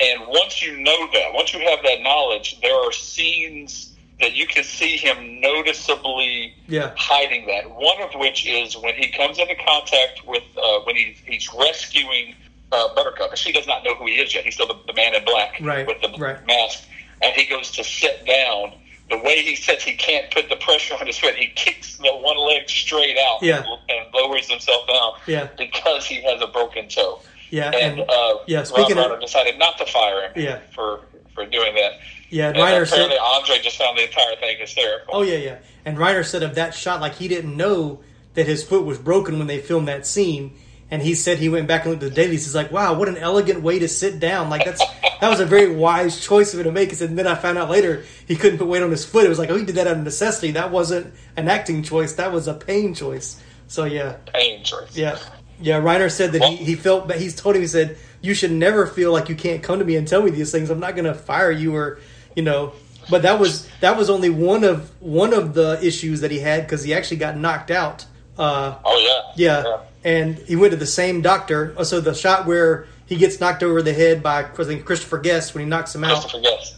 Speaker 4: And once you know that, once you have that knowledge, there are scenes that you can see him noticeably
Speaker 3: Yeah.
Speaker 4: hiding that. One of which is when he comes into contact with uh, when he, he's rescuing uh, Buttercup, and she does not know who he is yet. He's still the, the man in black
Speaker 3: Right,
Speaker 4: with the
Speaker 3: right.
Speaker 4: mask, and he goes to sit down. The way he sits, he can't put the pressure on his foot. He kicks the one leg straight out
Speaker 3: Yeah.
Speaker 4: and lowers himself down
Speaker 3: Yeah.
Speaker 4: because he has a broken toe.
Speaker 3: Yeah.
Speaker 4: And,
Speaker 3: And
Speaker 4: uh,
Speaker 3: yeah, speaking
Speaker 4: Rob
Speaker 3: of-
Speaker 4: Reiner decided not to fire him
Speaker 3: Yeah.
Speaker 4: for for doing that.
Speaker 3: yeah,
Speaker 4: And
Speaker 3: Reiner said.
Speaker 4: apparently Andre just found the entire thing hysterical.
Speaker 3: Oh yeah, yeah. And Reiner said of that shot, like he didn't know that his foot was broken when they filmed that scene. And he said he went back and looked at the dailies. He's like, "Wow, what an elegant way to sit down! Like that's that was a very wise choice of him to make." He said, and then I found out later he couldn't put weight on his foot. It was like, oh, he did that out of necessity. That wasn't an acting choice. That was a pain choice. So yeah,
Speaker 4: Pain choice.
Speaker 3: yeah, yeah. Reiner said that he, he felt, but he's told him he said you should never feel like you can't come to me and tell me these things. I'm not going to fire you or you know. But that was that was only one of one of the issues that he had because he actually got knocked out. Uh,
Speaker 4: Oh yeah.
Speaker 3: yeah. And he went to the same doctor. Uh, So the shot where he gets knocked over the head by I think Christopher Guest when he knocks him out,
Speaker 4: Christopher Guest.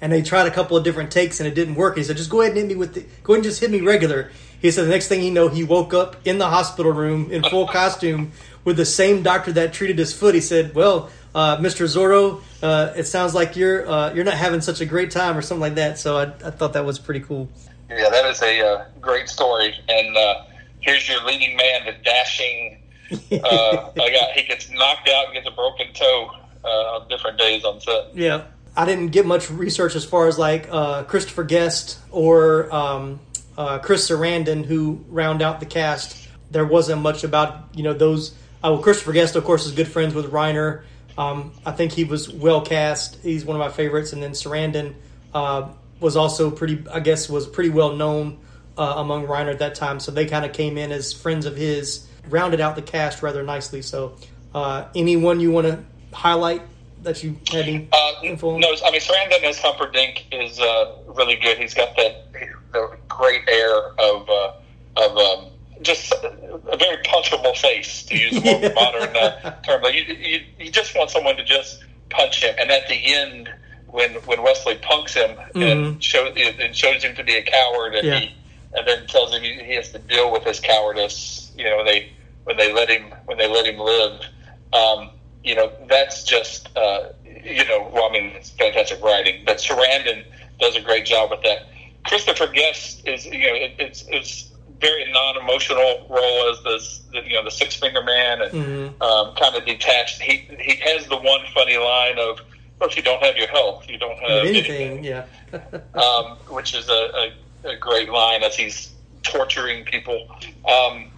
Speaker 3: and they tried a couple of different takes and it didn't work. He said, "Just go ahead and hit me with the, go ahead and just hit me regular." He said the next thing he know, he woke up in the hospital room in full costume with the same doctor that treated his foot. He said, "Well, uh, Mr. Zorro, uh, it sounds like you're uh, you're not having such a great time or something like that." So I, I thought that was pretty cool.
Speaker 4: Yeah, that is a uh, great story. And uh, here's your leading man, the dashing. Uh, I got he gets knocked out and gets a broken toe uh, on different days on set.
Speaker 3: Yeah, I didn't get much research as far as like uh, Christopher Guest or um, uh, Chris Sarandon, who round out the cast. There wasn't much about you know those. Uh, well, Christopher Guest, of course, is good friends with Reiner. Um, I think he was well cast. He's one of my favorites, and then Sarandon uh, was also pretty. I guess was pretty well known uh, among Reiner at that time. So they kind of came in as friends of his, rounded out the cast rather nicely. So, uh, anyone you want to highlight that you had any
Speaker 4: Uh,
Speaker 3: info on?
Speaker 4: no, I mean Sarandon as Humperdinck is uh, really good. He's got that the great air of uh, of um, just a very punchable face, to use a more
Speaker 3: Yeah.
Speaker 4: modern uh, term. Like you, you, you just want someone to just punch him, and at the end, when when Westley punks him and shows and shows him to be a coward, and
Speaker 3: Mm-hmm. Yeah.
Speaker 4: he and then tells him he, he has to deal with his cowardice. You know, when they when they let him when they let him live. Um, you know, that's just uh, you know, well, I mean, it's fantastic writing, but Sarandon does a great job with that. Christopher Guest is you know, it, it's it's very non-emotional role as this, the, you know, the six finger man, and
Speaker 3: Mm-hmm.
Speaker 4: um, kind of detached. He he has the one funny line of, "Well, if you don't have your health, you don't have
Speaker 3: anything, yeah.
Speaker 4: um, which is a, a, a great line as he's torturing people. Um,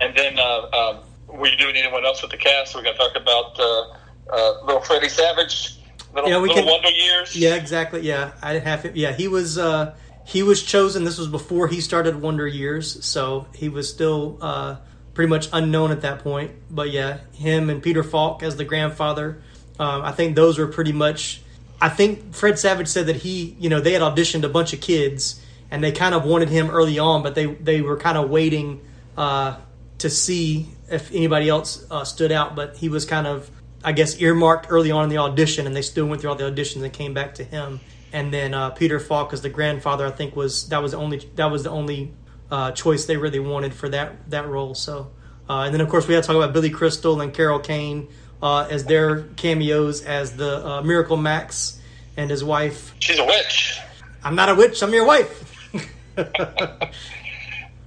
Speaker 4: and then, uh, um, were you doing anyone else with the cast? We're going to talk about uh, uh, little Freddie Savage, little,
Speaker 3: Yeah, we
Speaker 4: little
Speaker 3: can-
Speaker 4: Wonder Years.
Speaker 3: Yeah, exactly. Yeah, I didn't have him. Yeah, he was uh, he was chosen. This was before he started Wonder Years, so he was still uh, pretty much unknown at that point. But yeah, him and Peter Falk as the grandfather. Um, I think those were pretty much. I think Fred Savage said that he, you know, they had auditioned a bunch of kids and they kind of wanted him early on, but they they were kind of waiting uh, to see if anybody else uh, stood out. But he was kind of, I guess, earmarked early on in the audition, and they still went through all the auditions and came back to him. And then uh, Peter Falk as the grandfather, I think was that was the only that was the only uh, choice they really wanted for that that role. So, uh, and then of course we had to talk about Billy Crystal and Carol Kane uh, as their cameos as the uh, Miracle Max and his wife.
Speaker 4: She's a witch.
Speaker 3: I'm not a witch. I'm your wife.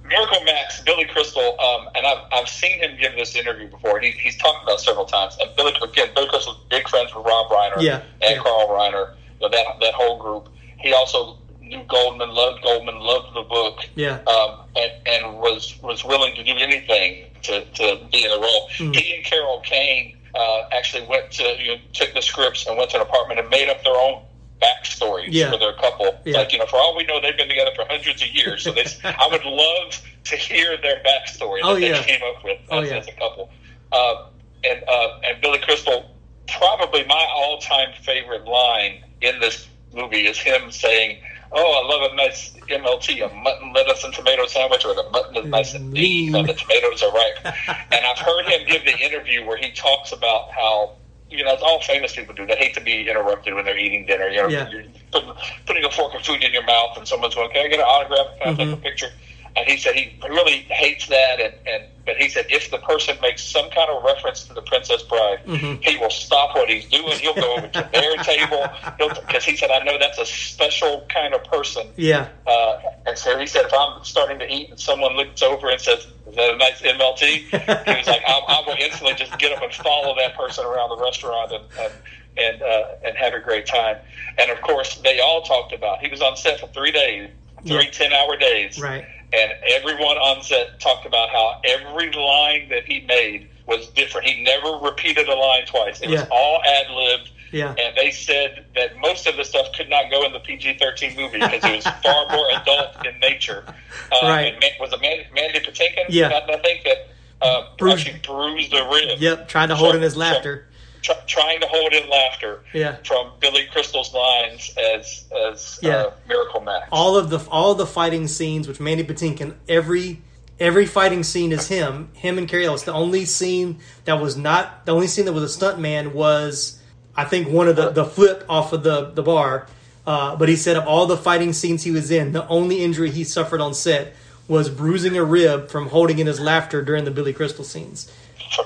Speaker 4: Miracle Max, Billy Crystal, um, and I've, I've seen him give this interview before. He, he's talked about it several times. And Billy, again, Billy Crystal's big friends with Rob Reiner
Speaker 3: Yeah,
Speaker 4: and
Speaker 3: yeah.
Speaker 4: Carl Reiner, you know, that that whole group. He also knew Goldman, loved Goldman, loved the book,
Speaker 3: Yeah.
Speaker 4: um, and, and was was willing to do anything to, to be in the role.
Speaker 3: Hmm.
Speaker 4: He and Carol Kane uh, actually went to you know, took the scripts and went to an apartment and made up their own backstories
Speaker 3: Yeah.
Speaker 4: for their couple.
Speaker 3: Yeah.
Speaker 4: Like you know, for all we know, they've been together for hundreds of years. So they, I would love to hear their backstory
Speaker 3: Oh,
Speaker 4: that they
Speaker 3: yeah.
Speaker 4: came up with
Speaker 3: Oh,
Speaker 4: as,
Speaker 3: yeah.
Speaker 4: as a couple. Uh, and uh, and Billy Crystal, probably my all time favorite line in this movie is him saying, "Oh, I love a nice MLT, a mutton, lettuce, and tomato sandwich, where the mutton is nice and lean and the tomatoes are ripe." and I've heard him give the interview where he talks about how. You know, it's all famous people do. They hate to be interrupted when they're eating dinner. You know,
Speaker 3: Yeah.
Speaker 4: you're putting, putting a fork of food in your mouth, and someone's going, "Can I get an autograph? Can I take a mm-hmm. picture?" And he said he really hates that, and, and but he said if the person makes some kind of reference to the Princess Bride, he will stop what he's doing. He'll go over to their table because he said I know that's a special kind of person.
Speaker 3: Yeah.
Speaker 4: Uh, and so he said, if I'm starting to eat and someone looks over and says, "Is that a nice MLT?" he was like, I, "I will instantly just get up and follow that person around the restaurant and and and, uh, and have a great time." And of course, they all talked about. He was on set for three days, three
Speaker 3: Yeah.
Speaker 4: ten-hour days,
Speaker 3: Right.
Speaker 4: And everyone on set talked about how every line that he made was different. He never repeated a line twice. It
Speaker 3: Yeah.
Speaker 4: was all ad libbed.
Speaker 3: Yeah.
Speaker 4: And they said that most of the stuff could not go in the PG 13 movie because it was far more adult in nature. Uh,
Speaker 3: Right.
Speaker 4: And was it Mandy, Mandy Patinkin?
Speaker 3: Yeah.
Speaker 4: I, I think that uh,
Speaker 3: Bruised-
Speaker 4: actually bruised the rib.
Speaker 3: Yep. Trying to hold in his laughter.
Speaker 4: Try, trying to hold in laughter
Speaker 3: Yeah.
Speaker 4: from Billy Crystal's lines as as
Speaker 3: Yeah.
Speaker 4: uh, Miracle Max.
Speaker 3: all of the all the fighting scenes with Mandy Patinkin, every every fighting scene is him, him and Cary Elwes. The only scene that was not the only scene that was a stunt man was I think one of the the flip off of the the bar. Uh, but he said of all the fighting scenes he was in, the only injury he suffered on set was bruising a rib from holding in his laughter during the Billy Crystal scenes.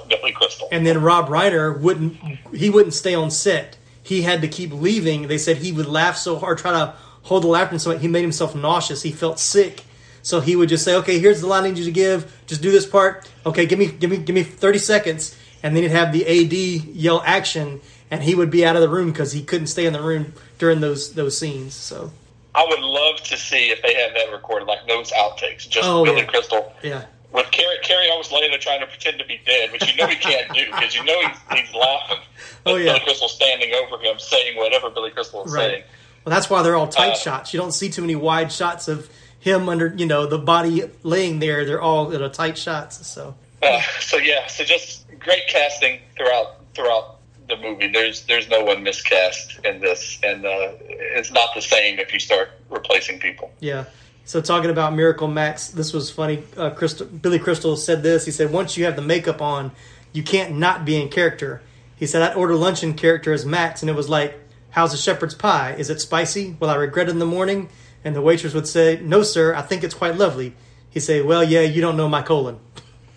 Speaker 4: Billy Crystal.
Speaker 3: And then Rob Reiner wouldn't he wouldn't stay on set. He had to keep leaving. They said he would laugh so hard, try to hold the laughter, and so he made himself nauseous. He felt sick, so he would just say, "Okay, here's the line I need you to give. Just do this part. Okay, give me, give me, give me 30 seconds." And then he'd have the AD yell action, and he would be out of the room because he couldn't stay in the room during those those scenes. So
Speaker 4: I would love to see if they had that recorded, like those outtakes. Just
Speaker 3: Oh,
Speaker 4: Billy
Speaker 3: yeah.
Speaker 4: Crystal.
Speaker 3: yeah,
Speaker 4: With Cary, Cary always laying there trying to pretend to be dead, which you know he can't do because you know he's, he's laughing.
Speaker 3: Oh, yeah.
Speaker 4: Billy Crystal standing over him saying whatever Billy Crystal is saying.
Speaker 3: right. Well, that's why they're all tight
Speaker 4: Uh,
Speaker 3: shots. You don't see too many wide shots of him under, you know, the body laying there. They're all in a tight shots. So
Speaker 4: Uh, so yeah, so just great casting throughout throughout the movie. There's there's no one miscast in this, and uh, it's not the same if you start replacing people.
Speaker 3: Yeah. So talking about Miracle Max, this was funny. Uh, Crystal, Billy Crystal said this. He said, "Once you have the makeup on, you can't not be in character." He said, "I'd order lunch in character as Max, and it was like, how's a shepherd's pie? Is it spicy? Will I regret it in the morning?" And the waitress would say, "No, sir. I think it's quite lovely." He'd say, "Well, yeah, you don't know my colon."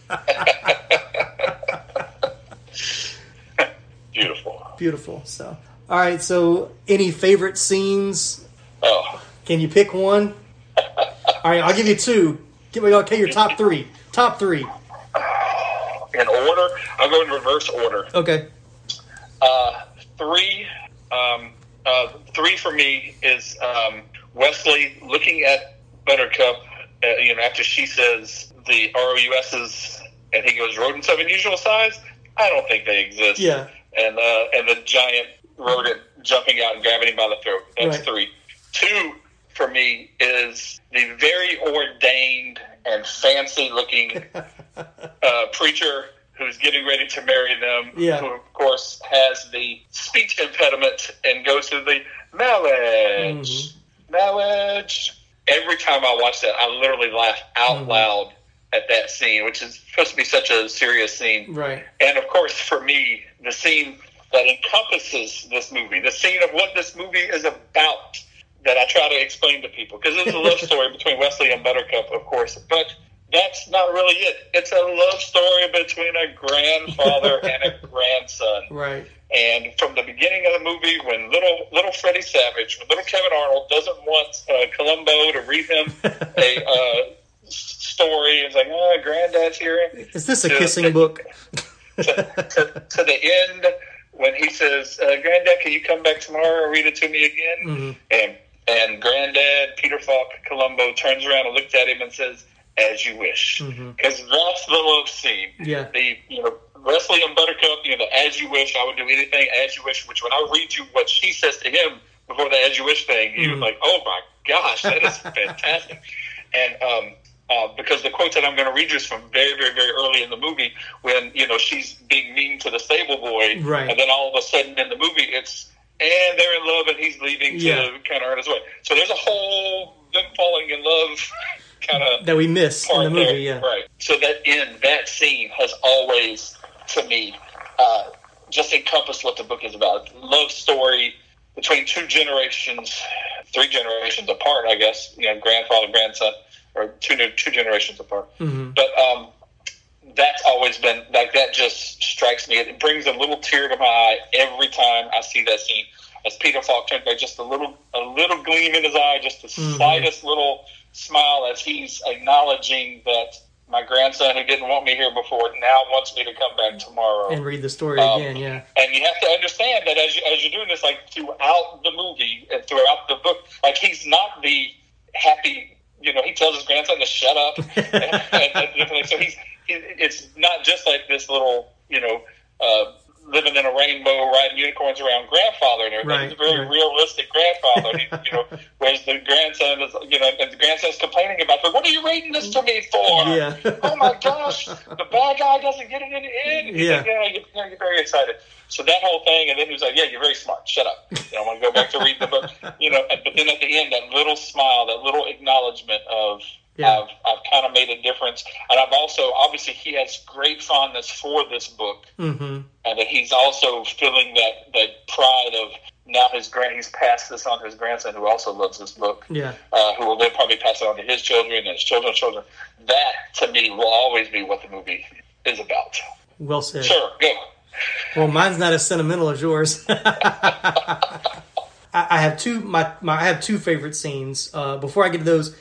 Speaker 4: Beautiful.
Speaker 3: Beautiful. So, all right. So, any favorite scenes?
Speaker 4: Oh,
Speaker 3: Can you pick one? All right, I'll give you two. Give me okay. Your top three. Top three.
Speaker 4: In order, I'll go in reverse order.
Speaker 3: Okay.
Speaker 4: Uh, three, um, uh, three for me is um, Westley looking at Buttercup. Uh, you know, after she says the ROUSs, and he goes rodents of unusual size. I don't think they exist.
Speaker 3: Yeah.
Speaker 4: And uh, and the giant rodent jumping out and grabbing him by the throat. That's
Speaker 3: Right.
Speaker 4: three. Two for me is the very ordained and fancy looking uh, preacher who's getting ready to marry them,
Speaker 3: Yeah.
Speaker 4: who of course has the speech impediment and goes through the marriage, marriage. Every time I watch that, I literally laugh out loud at that scene, which is supposed to be such a serious scene.
Speaker 3: Right.
Speaker 4: And of course, for me, the scene that encompasses this movie, the scene of what this movie is about, that I try to explain to people, because it's a love story between Westley and Buttercup, of course, but that's not really it. It's a love story between a grandfather and a grandson.
Speaker 3: Right.
Speaker 4: And from the beginning of the movie, when little little Freddie Savage, when little Kevin Arnold doesn't want uh, Columbo to read him a uh, story, it's like, oh, Granddad's here
Speaker 3: Is this a
Speaker 4: to-
Speaker 3: kissing book?
Speaker 4: to, to, to the end when he says, uh, "Granddad, can you come back tomorrow and read it to me again?" And and Granddad Peter Falk Columbo turns around and looks at him and says, "As you wish," because that's the love scene.
Speaker 3: Yeah.
Speaker 4: The you know Westley and Buttercup, you know, the "As you wish," I would do anything as you wish. Which when I read you what she says to him before the "As you wish" thing, you're like, "Oh my gosh, that is fantastic!" And um, uh, because the quote that I'm going to read you is from very, very, very early in the movie when you know she's being mean to the stable boy,
Speaker 3: Right.
Speaker 4: and then all of a sudden in the movie it's and they're in love and he's leaving to
Speaker 3: Yeah.
Speaker 4: kind of earn his way. So there's a whole them falling in love kind of
Speaker 3: That we miss in the movie,
Speaker 4: there.
Speaker 3: yeah.
Speaker 4: Right. So that end, that scene has always, to me, uh, just encompassed what the book is about. Love story between two generations, three generations apart, I guess. You know, grandfather, grandson, or two two generations apart.
Speaker 3: Mm-hmm.
Speaker 4: But um, that's always been like that. Just strikes me. It brings a little tear to my eye every time I see that scene. As Peter Falk turns back, just a little, a little gleam in his eye, just the
Speaker 3: Mm-hmm.
Speaker 4: slightest little smile as he's acknowledging that my grandson, who didn't want me here before, now wants me to come back tomorrow.
Speaker 3: And read the story
Speaker 4: Um,
Speaker 3: again, yeah.
Speaker 4: And you have to understand that as you, as you're doing this, like throughout the movie and throughout the book, like he's not the happy. You know, he tells his grandson to shut up. and, and, and so he's it, it's not just like this little, you know, uh, living in a rainbow, riding unicorns around grandfather and everything.
Speaker 3: Right,
Speaker 4: He's a very
Speaker 3: right.
Speaker 4: realistic grandfather. he, you know, whereas the grandson is, you know, and the grandson's complaining about, but what are you reading this to me for?
Speaker 3: Yeah.
Speaker 4: oh my gosh, the bad guy doesn't get it in the end. He's
Speaker 3: Yeah.
Speaker 4: like, yeah, you, you get very excited. So that whole thing, and then he was like, "Yeah, you're very smart. Shut up. You know, I'm gonna go back to read the book." You know, and- but then at the end, that little smile, that little acknowledgement of,
Speaker 3: Yeah.
Speaker 4: "I've, I've kind of made a difference," and I've also, obviously, he has great fondness for this book,
Speaker 3: Mm-hmm.
Speaker 4: and that he's also feeling that that pride of now his grand, he's passed this on to his grandson, who also loves this book
Speaker 3: Yeah.
Speaker 4: uh, who will then probably pass it on to his children and his children's children. That, to me, will always be what the movie is about.
Speaker 3: Well said.
Speaker 4: Sure, go.
Speaker 3: Well, mine's not as sentimental as yours. I, I have two my, my I have two favorite scenes. Uh, before I get to those,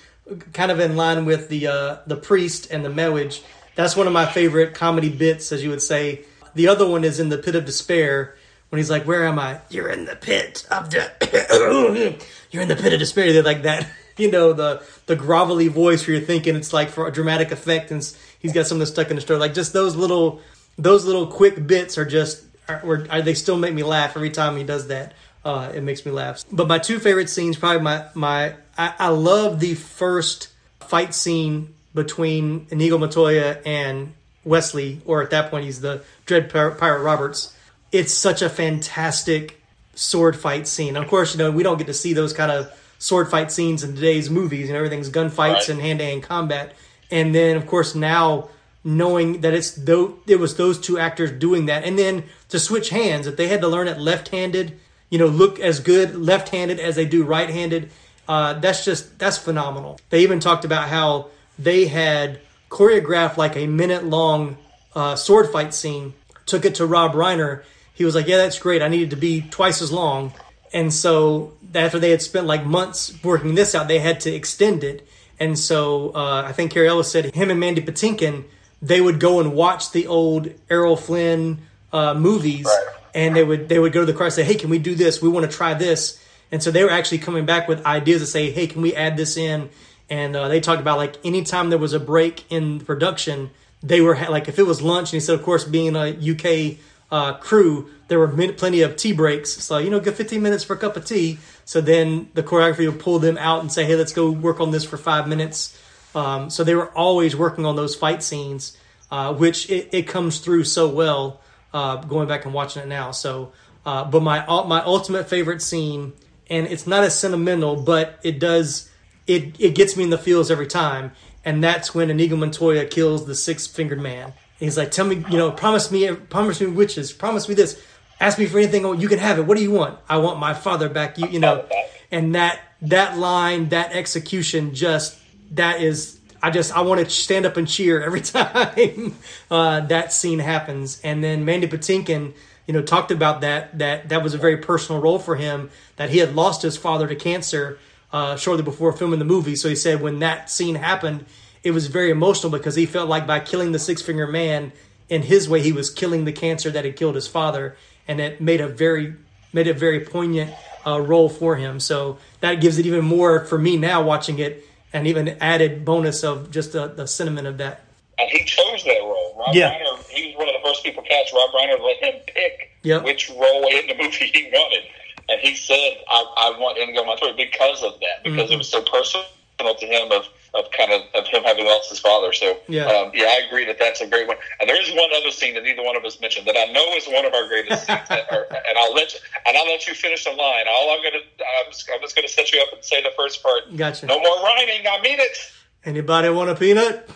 Speaker 3: kind of in line with the uh, the priest and the marriage. That's one of my favorite comedy bits, as you would say. The other one is in the pit of despair when he's like, "Where am I? You're in the pit of de- You're in the pit of despair." They're like that, you know, the the grovelly voice where you're thinking it's like for a dramatic effect, and he's got something stuck in his throat. Like just those little those little quick bits are just are, are, are- they still make me laugh every time he does that. Uh, it makes me laugh. But my two favorite scenes, probably my my I, I love the first fight scene between Inigo Montoya and Westley, or at that point he's the Dread Pirate Roberts. It's such a fantastic sword fight scene. Of course, you know we don't get to see those kind of sword fight scenes in today's movies. You know everything's gunfights
Speaker 4: Right.
Speaker 3: and hand to hand combat. And then of course now knowing that it's though it was those two actors doing that, and then to switch hands that they had to learn it left handed. You know, look as good left handed as they do right handed. Uh, that's just that's phenomenal. They even talked about how they had choreographed like a minute long uh, sword fight scene. Took it to Rob Reiner. He was like, "Yeah, that's great. I needed to be twice as long." And so after they had spent like months working this out, they had to extend it. And so uh, I think Cary Elwes said him and Mandy Patinkin they would go and watch the old Errol Flynn uh, movies,
Speaker 4: Right.
Speaker 3: and they would they would go to the car and say, "Hey, can we do this? We want to try this." And so they were actually coming back with ideas to say, "Hey, can we add this in?" And uh, they talked about like anytime there was a break in production, they were ha- like if it was lunch, and he said, of course, being a UK uh, crew, there were min- plenty of tea breaks. So you know, get 15 minutes for a cup of tea. So then the choreography would pull them out and say, "Hey, let's go work on this for five minutes." Um, so they were always working on those fight scenes, uh, which it, it comes through so well. Uh, going back and watching it now. So, uh, but my my ultimate favorite scene, and it's not as sentimental, but it does it it gets me in the feels every time, and that's when Inigo Montoya kills the six fingered man. He's like, "Tell me, you know, promise me, promise me witches, promise me this, ask me for anything. Oh, you can have it. What do you want? I want my father back. You, you know." And that that line, that execution, just that is. I just I want to stand up and cheer every time uh, that scene happens. And then Mandy Patinkin, you know, talked about that that that was a very personal role for him. That he had lost his father to cancer uh, shortly before filming the movie. So he said when that scene happened, it was very emotional because he felt like by killing the six finger man in his way, he was killing the cancer that had killed his father, and it made a very made a very poignant uh, role for him. So that gives it even more for me now watching it, and even added bonus of just the, the sentiment of that.
Speaker 4: and he chose that role. Rob
Speaker 3: Yeah.
Speaker 4: Reiner, he was one of first people cast. Rob Reiner let him pick
Speaker 3: Yep.
Speaker 4: which role in the movie he wanted, and he said, "I, I want Inigo Montoya because of that, because
Speaker 3: Mm-hmm.
Speaker 4: it was so personal to him of." Of kind of of him having lost his father, so
Speaker 3: Yeah.
Speaker 4: um, yeah, I agree that that's a great one. And there is one other scene that neither one of us mentioned that I know is one of our greatest scenes. That are, and I'll let you, and I'll let you finish the line. All I'm gonna I'm just, I'm just gonna set you up and say the first part.
Speaker 3: Gotcha.
Speaker 4: No more rhyming. I mean it.
Speaker 3: Anybody want a peanut?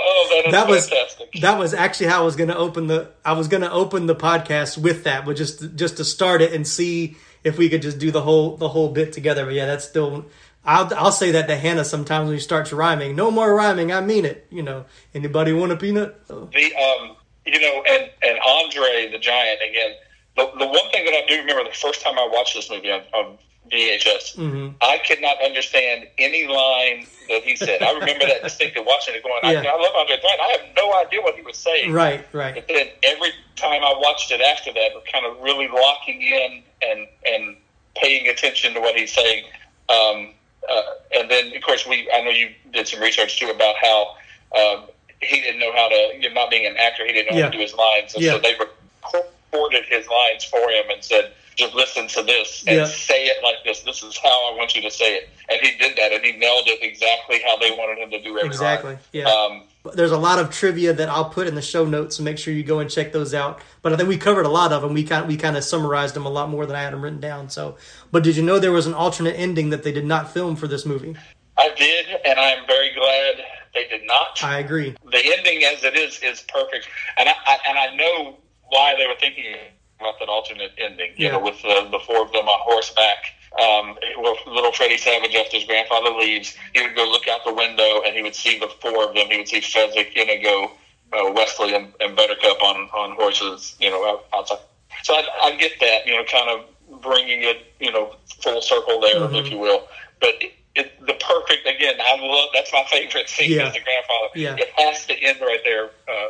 Speaker 4: Oh, that is
Speaker 3: That was
Speaker 4: fantastic.
Speaker 3: that was actually how I was going to open the I was going to open the podcast with that, but just just to start it and see if we could just do the whole the whole bit together. But yeah, that's still I'll I'll say that to Hannah sometimes when she starts rhyming. No more rhyming. I mean it. You know. Anybody want a peanut? So,
Speaker 4: the um, you know, and and Andre the Giant again. The the one thing that I do remember the first time I watched this movie on, on VHS,
Speaker 3: Mm-hmm.
Speaker 4: I could not understand any line that he said. I remember that distinctly watching it, going,
Speaker 3: Yeah.
Speaker 4: I, I love Andre the I have no idea what he was saying.
Speaker 3: right. Right.
Speaker 4: But then every time I watched it after that, kind of really locking in and and paying attention to what he's saying. Um, uh, and then, of course, we I know you did some research too about how um, he didn't know how to, you know, not being an actor, he didn't know
Speaker 3: Yeah.
Speaker 4: how to do his lines, and
Speaker 3: Yeah.
Speaker 4: so they recorded his lines for him and said. Just listen to this and
Speaker 3: Yeah.
Speaker 4: say it like this. This is how I want you to say it. And he did that, and he nailed it exactly how they wanted him to do every
Speaker 3: Exactly.
Speaker 4: line.
Speaker 3: Yeah.
Speaker 4: Um,
Speaker 3: There's a lot of trivia that I'll put in the show notes, so make sure you go and check those out. But I think we covered a lot of them. We kind we kind of summarized them a lot more than I had them written down. So, but did you know there was an alternate ending that they did not film for this movie?
Speaker 4: I did, and I'm very glad they did not.
Speaker 3: I agree.
Speaker 4: the ending as it is is perfect, and I, I and I know why they were thinking about that alternate ending. You
Speaker 3: Yeah.
Speaker 4: know, with the, the four of them on horseback. Um, little Freddie Savage, after his grandfather leaves, he would go look out the window and he would see the four of them. He would see Fezzik, Inigo, uh, Westley, and, and Buttercup on on horses. You know, out, outside. So I, I get that. You know, kind of bringing it, you know, full circle there,
Speaker 3: Mm-hmm.
Speaker 4: if you will. But it, it, the perfect again. I love. That's my favorite scene.
Speaker 3: Yeah.
Speaker 4: Is the grandfather.
Speaker 3: Yeah.
Speaker 4: It has to end right there uh,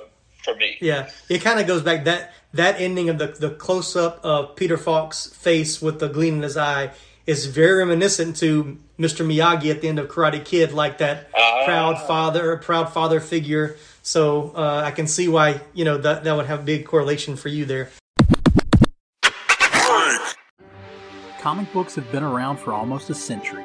Speaker 4: for me.
Speaker 3: Yeah, it kind of goes back that that ending of the the close up of Peter Falk's face with the gleam in his eye is very reminiscent to Mr. Miyagi at the end of Karate Kid, like that
Speaker 4: Ah.
Speaker 3: proud father, proud father figure. So uh, I can see why you know that that would have big correlation for you there.
Speaker 5: Comic books have been around for almost a century,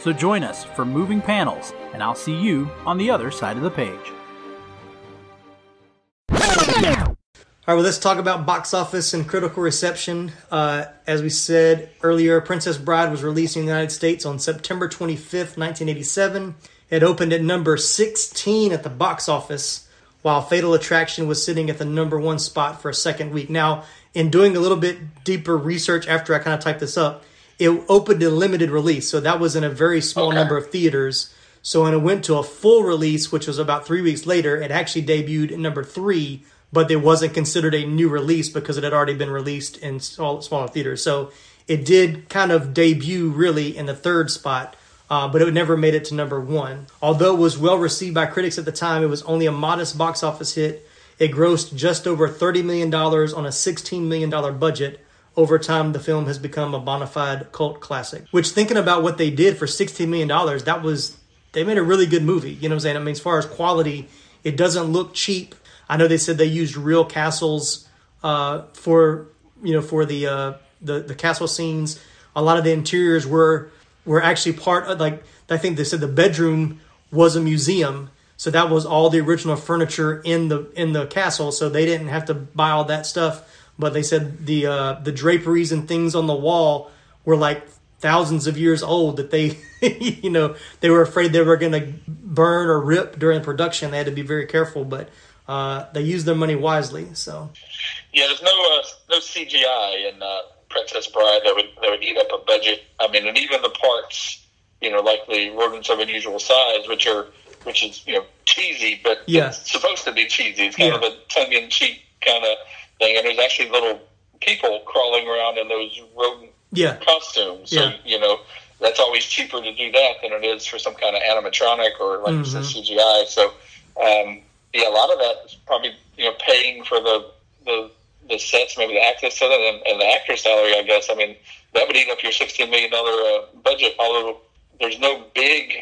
Speaker 5: So join us for Moving Panels, and I'll see you on the other side of the page.
Speaker 3: All right, well, let's talk about box office and critical reception. Uh, as we said earlier, Princess Bride was released in the United States on September 25th, 1987. It opened at number 16 at the box office, while Fatal Attraction was sitting at the number one spot for a second week. Now, in doing a little bit deeper research after I kind of typed this up, it opened in limited release, so that was in a very small
Speaker 4: Okay.
Speaker 3: number of theaters. So when it went to a full release, which was about three weeks later, it actually debuted at number three, but it wasn't considered a new release because it had already been released in small, smaller theaters. So it did kind of debut really in the third spot, uh, but it never made it to number one. Although it was well received by critics at the time, it was only a modest box office hit. It grossed just over $30 million on a $16 million budget. Over time, the film has become a bona fide cult classic. Which, thinking about what they did for $16 million, that was, they made a really good movie. You know what I'm saying? I mean, as far as quality, it doesn't look cheap. I know they said they used real castles uh, for, you know, for the, uh, the, the castle scenes. A lot of the interiors were, were actually part of, like, I think they said the bedroom was a museum. So that was all the original furniture in the in the castle. So they didn't have to buy all that stuff. But they said the uh, the draperies and things on the wall were like thousands of years old. That they you know they were afraid they were going to burn or rip during production. They had to be very careful. But uh, they used their money wisely. So
Speaker 4: Yeah, there's no uh, no CGI in uh, Princess Bride that would that would eat up a budget. I mean, and even the parts, you know, like the rodents of unusual size, which are which is you know cheesy, but
Speaker 3: Yeah.
Speaker 4: it's supposed to be cheesy. It's kind
Speaker 3: Yeah.
Speaker 4: of a tongue in cheek kind of thing, and there's actually little people crawling around in those rodent
Speaker 3: yeah,
Speaker 4: costumes. So
Speaker 3: Yeah.
Speaker 4: you know that's always cheaper to do that than it is for some kind of animatronic or like you said,
Speaker 3: Mm-hmm.
Speaker 4: CGI. So um, yeah, a lot of that is probably you know paying for the the the sets, maybe the access to them, and, and the actor salary. I guess I mean that would eat up your sixteen million dollar uh, budget. Although there's no big.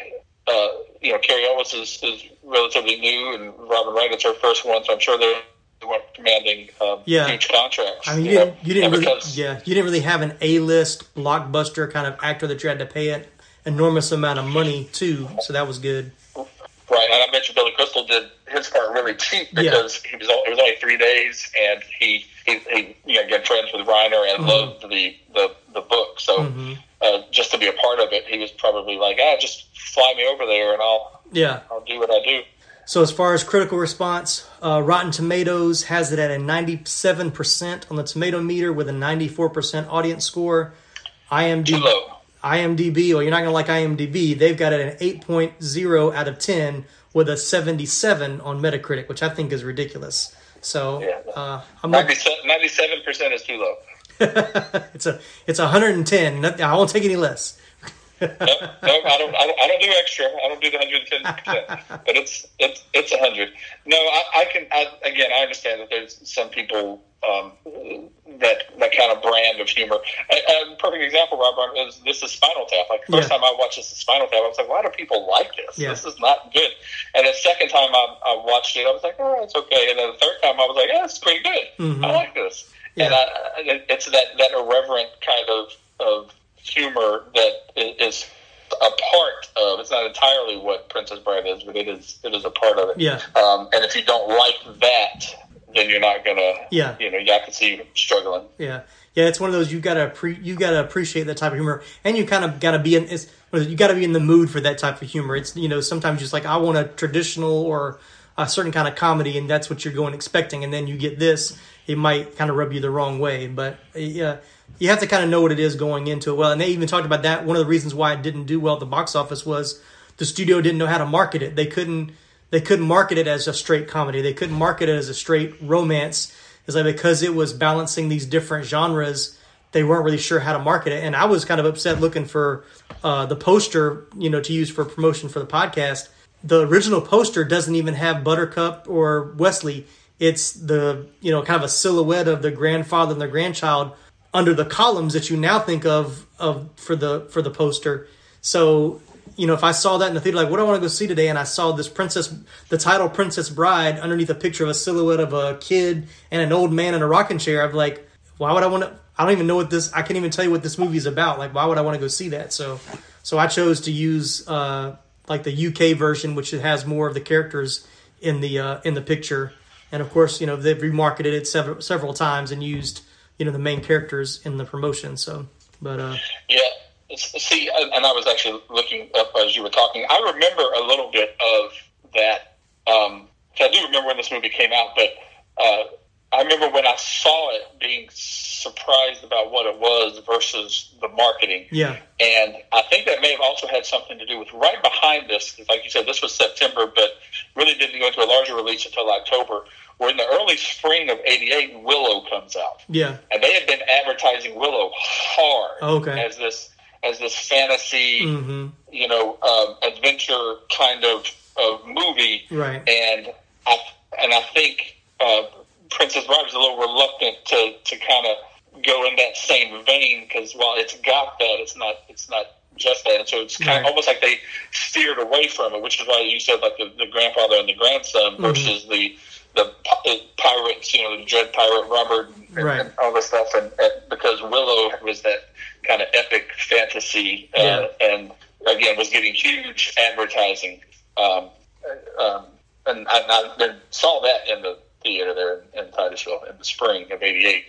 Speaker 4: Uh, you know, Cary Elwes is, is relatively new, and Robin Wright it's her first one, so I'm sure they're they weren't commanding um,
Speaker 3: Yeah.
Speaker 4: huge contracts.
Speaker 3: I mean, you,
Speaker 4: know,
Speaker 3: didn't, you didn't really,
Speaker 4: because-
Speaker 3: yeah, you didn't really have an A-list blockbuster kind of actor that you had to pay an enormous amount of money to. So that was good.
Speaker 4: Right, and I you Billy Crystal did his part really cheap
Speaker 3: Yeah.
Speaker 4: because he was it was only three days, and he he, he you know again friends with Reiner and
Speaker 3: Mm-hmm.
Speaker 4: loved the the the book. So uh, just to be a part of it, he was probably like, ah, just fly me over there, and I'll
Speaker 3: Yeah.
Speaker 4: I'll do what I do.
Speaker 3: So as far as critical response, uh, Rotten Tomatoes has it at a 97% on the tomato meter with a 94% audience score.
Speaker 4: Too
Speaker 3: IMDb,
Speaker 4: low.
Speaker 3: IMDb, well, you're not going to like IMDb. They've got it at an 8.0 out of 10 with a 77 on Metacritic, which I think is ridiculous. So
Speaker 4: Yeah.
Speaker 3: uh, I'm not,
Speaker 4: 97 percent is too low.
Speaker 3: it's a it's 110. I won't take any less.
Speaker 4: No, no, I don't, I don't. I don't do extra. I don't do the hundred and ten percent. But it's it's it's a hundred. No, I, I can. I, again, I understand that there's some people um, that that kind of brand of humor. A, a perfect example, Robert, is this is Spinal Tap. Like the first
Speaker 3: Yeah.
Speaker 4: time I watched this is Spinal Tap, I was like, why do people like this?
Speaker 3: Yeah.
Speaker 4: This is not good. And the second time I, I watched it, I was like, oh, it's okay. And then the third time, I was like, yeah, it's pretty good. I like this. And
Speaker 3: Mm-hmm. Yeah.
Speaker 4: I, I- it's that that irreverent kind of of humor that is a part of. It's not entirely what Princess Bride is, but it is. It is a part of it.
Speaker 3: Yeah.
Speaker 4: Um, and if you don't like that, then you're not gonna.
Speaker 3: Yeah.
Speaker 4: You know, have to see you struggling.
Speaker 3: Yeah, yeah, it's one of those you gotta pre- you gotta appreciate that type of humor, and you kind of gotta be in it's you gotta be in the mood for that type of humor. It's you know sometimes just like I want a traditional or a certain kind of comedy, and that's what you're going expecting, and then you get this, it might kind of rub you the wrong way. But yeah, you have to kind of know what it is going into it well. And they even talked about that. One of the reasons why it didn't do well at the box office was the studio didn't know how to market it. They couldn't they couldn't market it as a straight comedy. They couldn't market it as a straight romance. It's like because it was balancing these different genres, they weren't really sure how to market it. And I was kind of upset looking for uh, the poster, you know, to use for promotion for the podcast. The original poster doesn't even have Buttercup or Westley. It's the you know kind of a silhouette of the grandfather and the grandchild under the columns that you now think of of for the for the poster. So you know, if I saw that in the theater, like, what do I want to go see today? And I saw this princess, the title Princess Bride, underneath a picture of a silhouette of a kid and an old man in a rocking chair. I'm like, why would I want to? I don't even know what this. I can't even tell you what this movie's about. Like, why would I want to go see that? So, so I chose to use uh, like the UK version, which has more of the characters in the uh, in the picture. and of course, you know they've remarketed it several several times and used you know the main characters in the promotion. So, but uh,
Speaker 4: Yeah. See, and I was actually looking up as you were talking. I remember a little bit of that. Um, I do remember when this movie came out, but uh, I remember when I saw it being surprised about what it was versus the marketing.
Speaker 3: yeah,
Speaker 4: And I think that may have also had something to do with right behind this, like you said, this was September, but really didn't go into a larger release until October. Where in the early spring of '88, Willow comes out,
Speaker 3: yeah,
Speaker 4: and they had been advertising Willow hard
Speaker 3: Okay.
Speaker 4: as this as this fantasy,
Speaker 3: hmm
Speaker 4: you know, um, adventure kind of of movie
Speaker 3: right,
Speaker 4: and I and I think uh, Princess Bride was a little reluctant to to kind of go in that same vein because while it's got that, it's not it's not just that, and so it's kind
Speaker 3: Right.
Speaker 4: of almost like they steered away from it, which is why you said like the, the grandfather and the grandson
Speaker 3: Mm-hmm.
Speaker 4: versus the the pirates, you know, the dread pirate Robert and,
Speaker 3: Right.
Speaker 4: and all this stuff, and, and because Willow was that kind of epic fantasy, uh,
Speaker 3: Yeah.
Speaker 4: and again was getting huge advertising. Um, um, and I, I saw that in the theater there in, in Titusville in the spring of '88.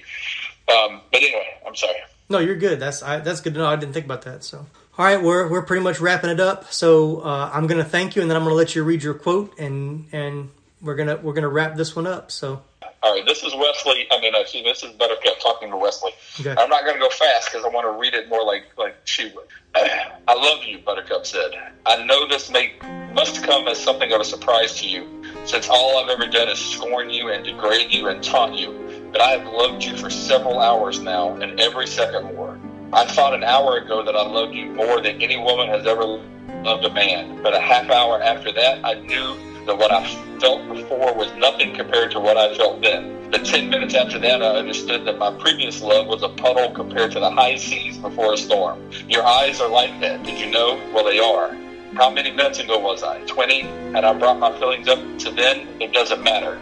Speaker 4: Um, but anyway, I'm sorry.
Speaker 3: No, you're good. That's I, that's good to know. I didn't think about that. So, all right, we're we're pretty much wrapping it up. So uh, I'm gonna thank you, and then I'm gonna let you read your quote, and and we're gonna we're gonna wrap this one up. So,
Speaker 4: All right, this is Westley. I mean, excuse me, this is Buttercup talking to Westley.
Speaker 3: Okay.
Speaker 4: I'm not going to go fast because I want to read it more like like she would. I love you, Buttercup said. I know this may must come as something of a surprise to you, since all I've ever done is scorn you and degrade you and taunt you. But I have loved you for several hours now, and every second more. I thought an hour ago that I loved you more than any woman has ever loved a man. But a half hour after that, I knew that what I felt before was nothing compared to what I felt then. But ten minutes after that, I understood that my previous love was a puddle compared to the high seas before a storm. Your eyes are like that. Did you know? Well, they are. How many minutes ago was I? Twenty? Had I brought my feelings up to then? It doesn't matter.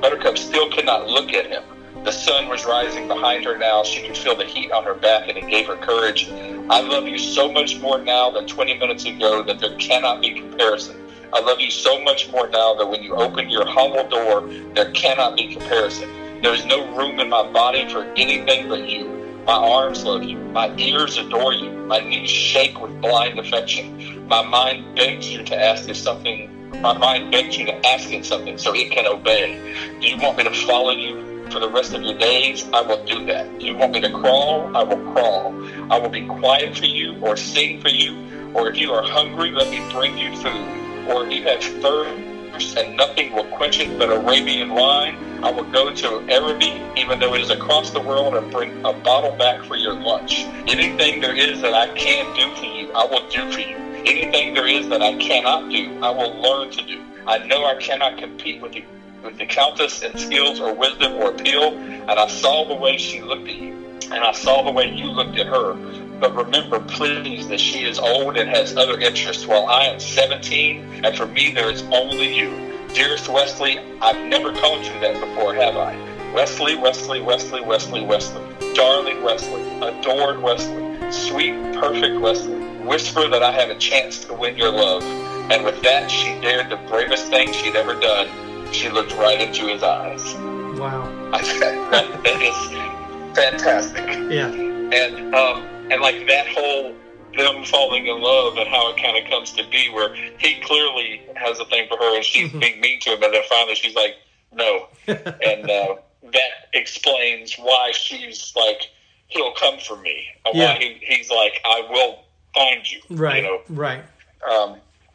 Speaker 4: Buttercup still could not look at him. The sun was rising behind her now. She could feel the heat on her back, and it gave her courage. I love you so much more now than 20 minutes ago that there cannot be comparison. I love you so much more now that when you open your humble door, there cannot be comparison. There is no room in my body for anything but you. My arms love you. My ears adore you. My knees shake with blind affection. My mind begs you to ask if something. My mind begs you to ask it something so it can obey. Do you want me to follow you for the rest of your days? I will do that. Do you want me to crawl? I will crawl. I will be quiet for you or sing for you. Or if you are hungry, let me bring you food. Or if you thirst and nothing will quench it but Arabian wine, I will go to Araby, even though it is across the world, and bring a bottle back for your lunch. Anything there is that I can do for you, I will do for you. Anything there is that I cannot do, I will learn to do. I know I cannot compete with the with the countess in skills or wisdom or appeal, and I saw the way she looked at you, and I saw the way you looked at her. But remember, please, that she is old and has other interests, while I am 17, and for me there is only you. Dearest Westley, I've never called you that before, have I? Westley, Westley, Westley, Westley, Westley. Darling Westley, adored Westley, sweet, perfect Westley. Whisper that I have a chance to win your love. And with that, she dared the bravest thing she'd ever done. She looked right into his eyes.
Speaker 3: wow,
Speaker 4: I said, that, that is fantastic.
Speaker 3: yeah,
Speaker 4: And um, and like that whole them falling in love and how it kind of comes to be, where he clearly has a thing for her and she's being mean to him, and then finally she's like, no, and uh, that explains why she's like, he'll come for me.
Speaker 3: Yeah.
Speaker 4: Why he, he's like, I will find you.
Speaker 3: right,
Speaker 4: You know,
Speaker 3: right,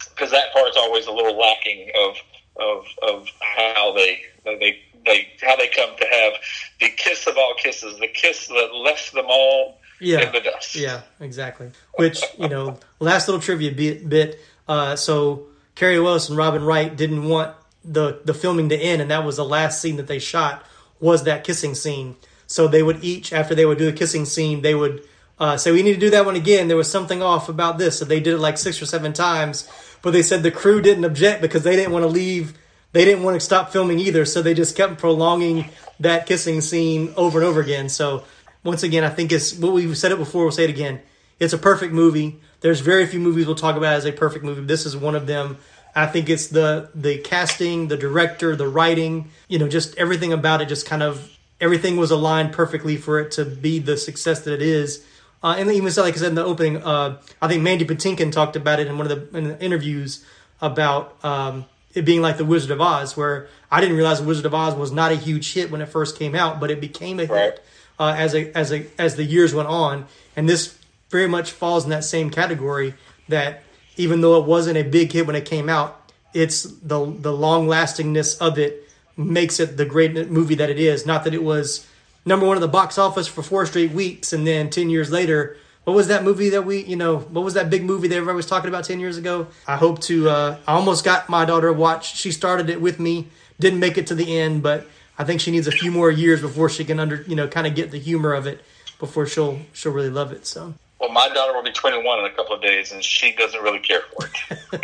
Speaker 4: because that part's always a little lacking of of of how they they they how they come to have the kiss of all kisses, the kiss that left them all
Speaker 3: yeah,
Speaker 4: the.
Speaker 3: Yeah, exactly. Which you know, last little trivia bit. bit uh, so Cary Elwes and Robin Wright didn't want the the filming to end, and that was the last scene that they shot was that kissing scene. So they would each, after they would do a kissing scene, they would uh, say, "We need to do that one again." There was something off about this, so they did it like six or seven times. But they said the crew didn't object because they didn't want to leave. They didn't want to stop filming either, so they just kept prolonging that kissing scene over and over again. So once again, I think it's what we've said it before. We'll say it again. It's a perfect movie. There's very few movies we'll talk about as a perfect movie. This is one of them. I think it's the the casting, the director, the writing, you know, just everything about it. Just kind of everything was aligned perfectly for it to be the success that it is. Uh, and even so, like I said in the opening, uh, I think Mandy Patinkin talked about it in one of the, in the interviews about um, it being like the Wizard of Oz, where I didn't realize the Wizard of Oz was not a huge hit when it first came out, but it became a
Speaker 4: Right.
Speaker 3: hit uh, as a as a as the years went on, and this very much falls in that same category. That even though it wasn't a big hit when it came out, it's the the long lastingness of it makes it the great movie that it is. Not that it was number one at the box office for four straight weeks, and then ten years later. What was that movie that we, you know, what was that big movie that everybody was talking about 10 years ago? I hope to, uh, I almost got my daughter to watch. She started it with me, didn't make it to the end, but I think she needs a few more years before she can under, you know, kind of get the humor of it before she'll, she'll really love it. So,
Speaker 4: Well, my daughter will be 21 in a couple of days, and she doesn't really care for it.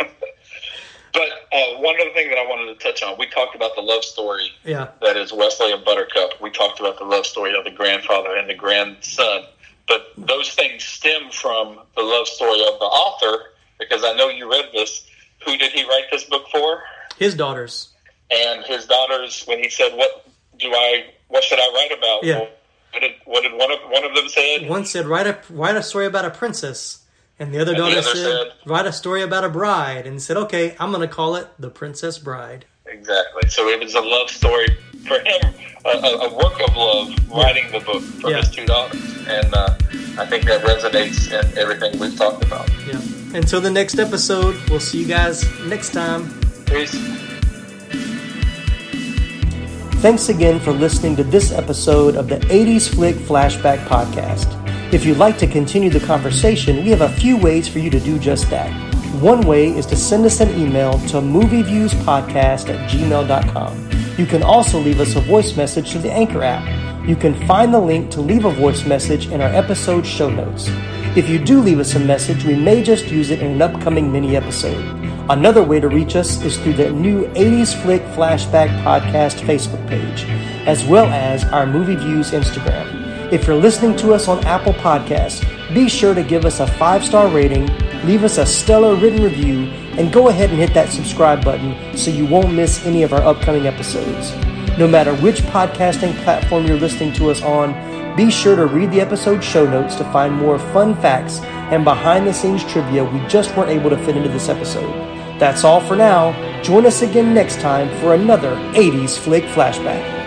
Speaker 4: but uh, one other thing that I wanted to touch on, we talked about the love story
Speaker 3: yeah.
Speaker 4: that is Westley and Buttercup. We talked about the love story of the grandfather and the grandson. But those things stem from the love story of the author, because I know you read this. Who did he write this book for?
Speaker 3: His daughters.
Speaker 4: And his daughters, when he said, "What do I? What should I write about?"
Speaker 3: Yeah.
Speaker 4: What did what did one of one of them said?
Speaker 3: One said, write a, write a story about a princess. And the other
Speaker 4: And the
Speaker 3: daughter
Speaker 4: other
Speaker 3: said,
Speaker 4: said-
Speaker 3: write a story about a bride. And said, okay, I'm going to call it The Princess Bride.
Speaker 4: Exactly. So it was a love story for him, a, a, a work of love, writing the book for
Speaker 3: Yeah.
Speaker 4: his two daughters, and uh, I think that resonates in everything we've talked about.
Speaker 3: Yeah. Until the next episode, we'll see you guys next time.
Speaker 4: Peace.
Speaker 3: Thanks again for listening to this episode of the 80s Flick Flashback Podcast. If you'd like to continue the conversation, we have a few ways for you to do just that. One way is to send us an email to movieviewspodcast at gmail.com. You can also leave us a voice message through the Anchor app. You can find the link to leave a voice message in our episode show notes. If you do leave us a message, we may just use it in an upcoming mini episode. Another way to reach us is through the new 80s Flick Flashback Podcast Facebook page, as well as our Movie Views Instagram. If you're listening to us on Apple Podcasts, be sure to give us a five star rating, leave us a stellar written review, and go ahead and hit that subscribe button so you won't miss any of our upcoming episodes. No matter which podcasting platform you're listening to us on, be sure to read the episode show notes to find more fun facts and behind the scenes trivia we just weren't able to fit into this episode. That's all for now. Join us again next time for another 80s Flick Flashback.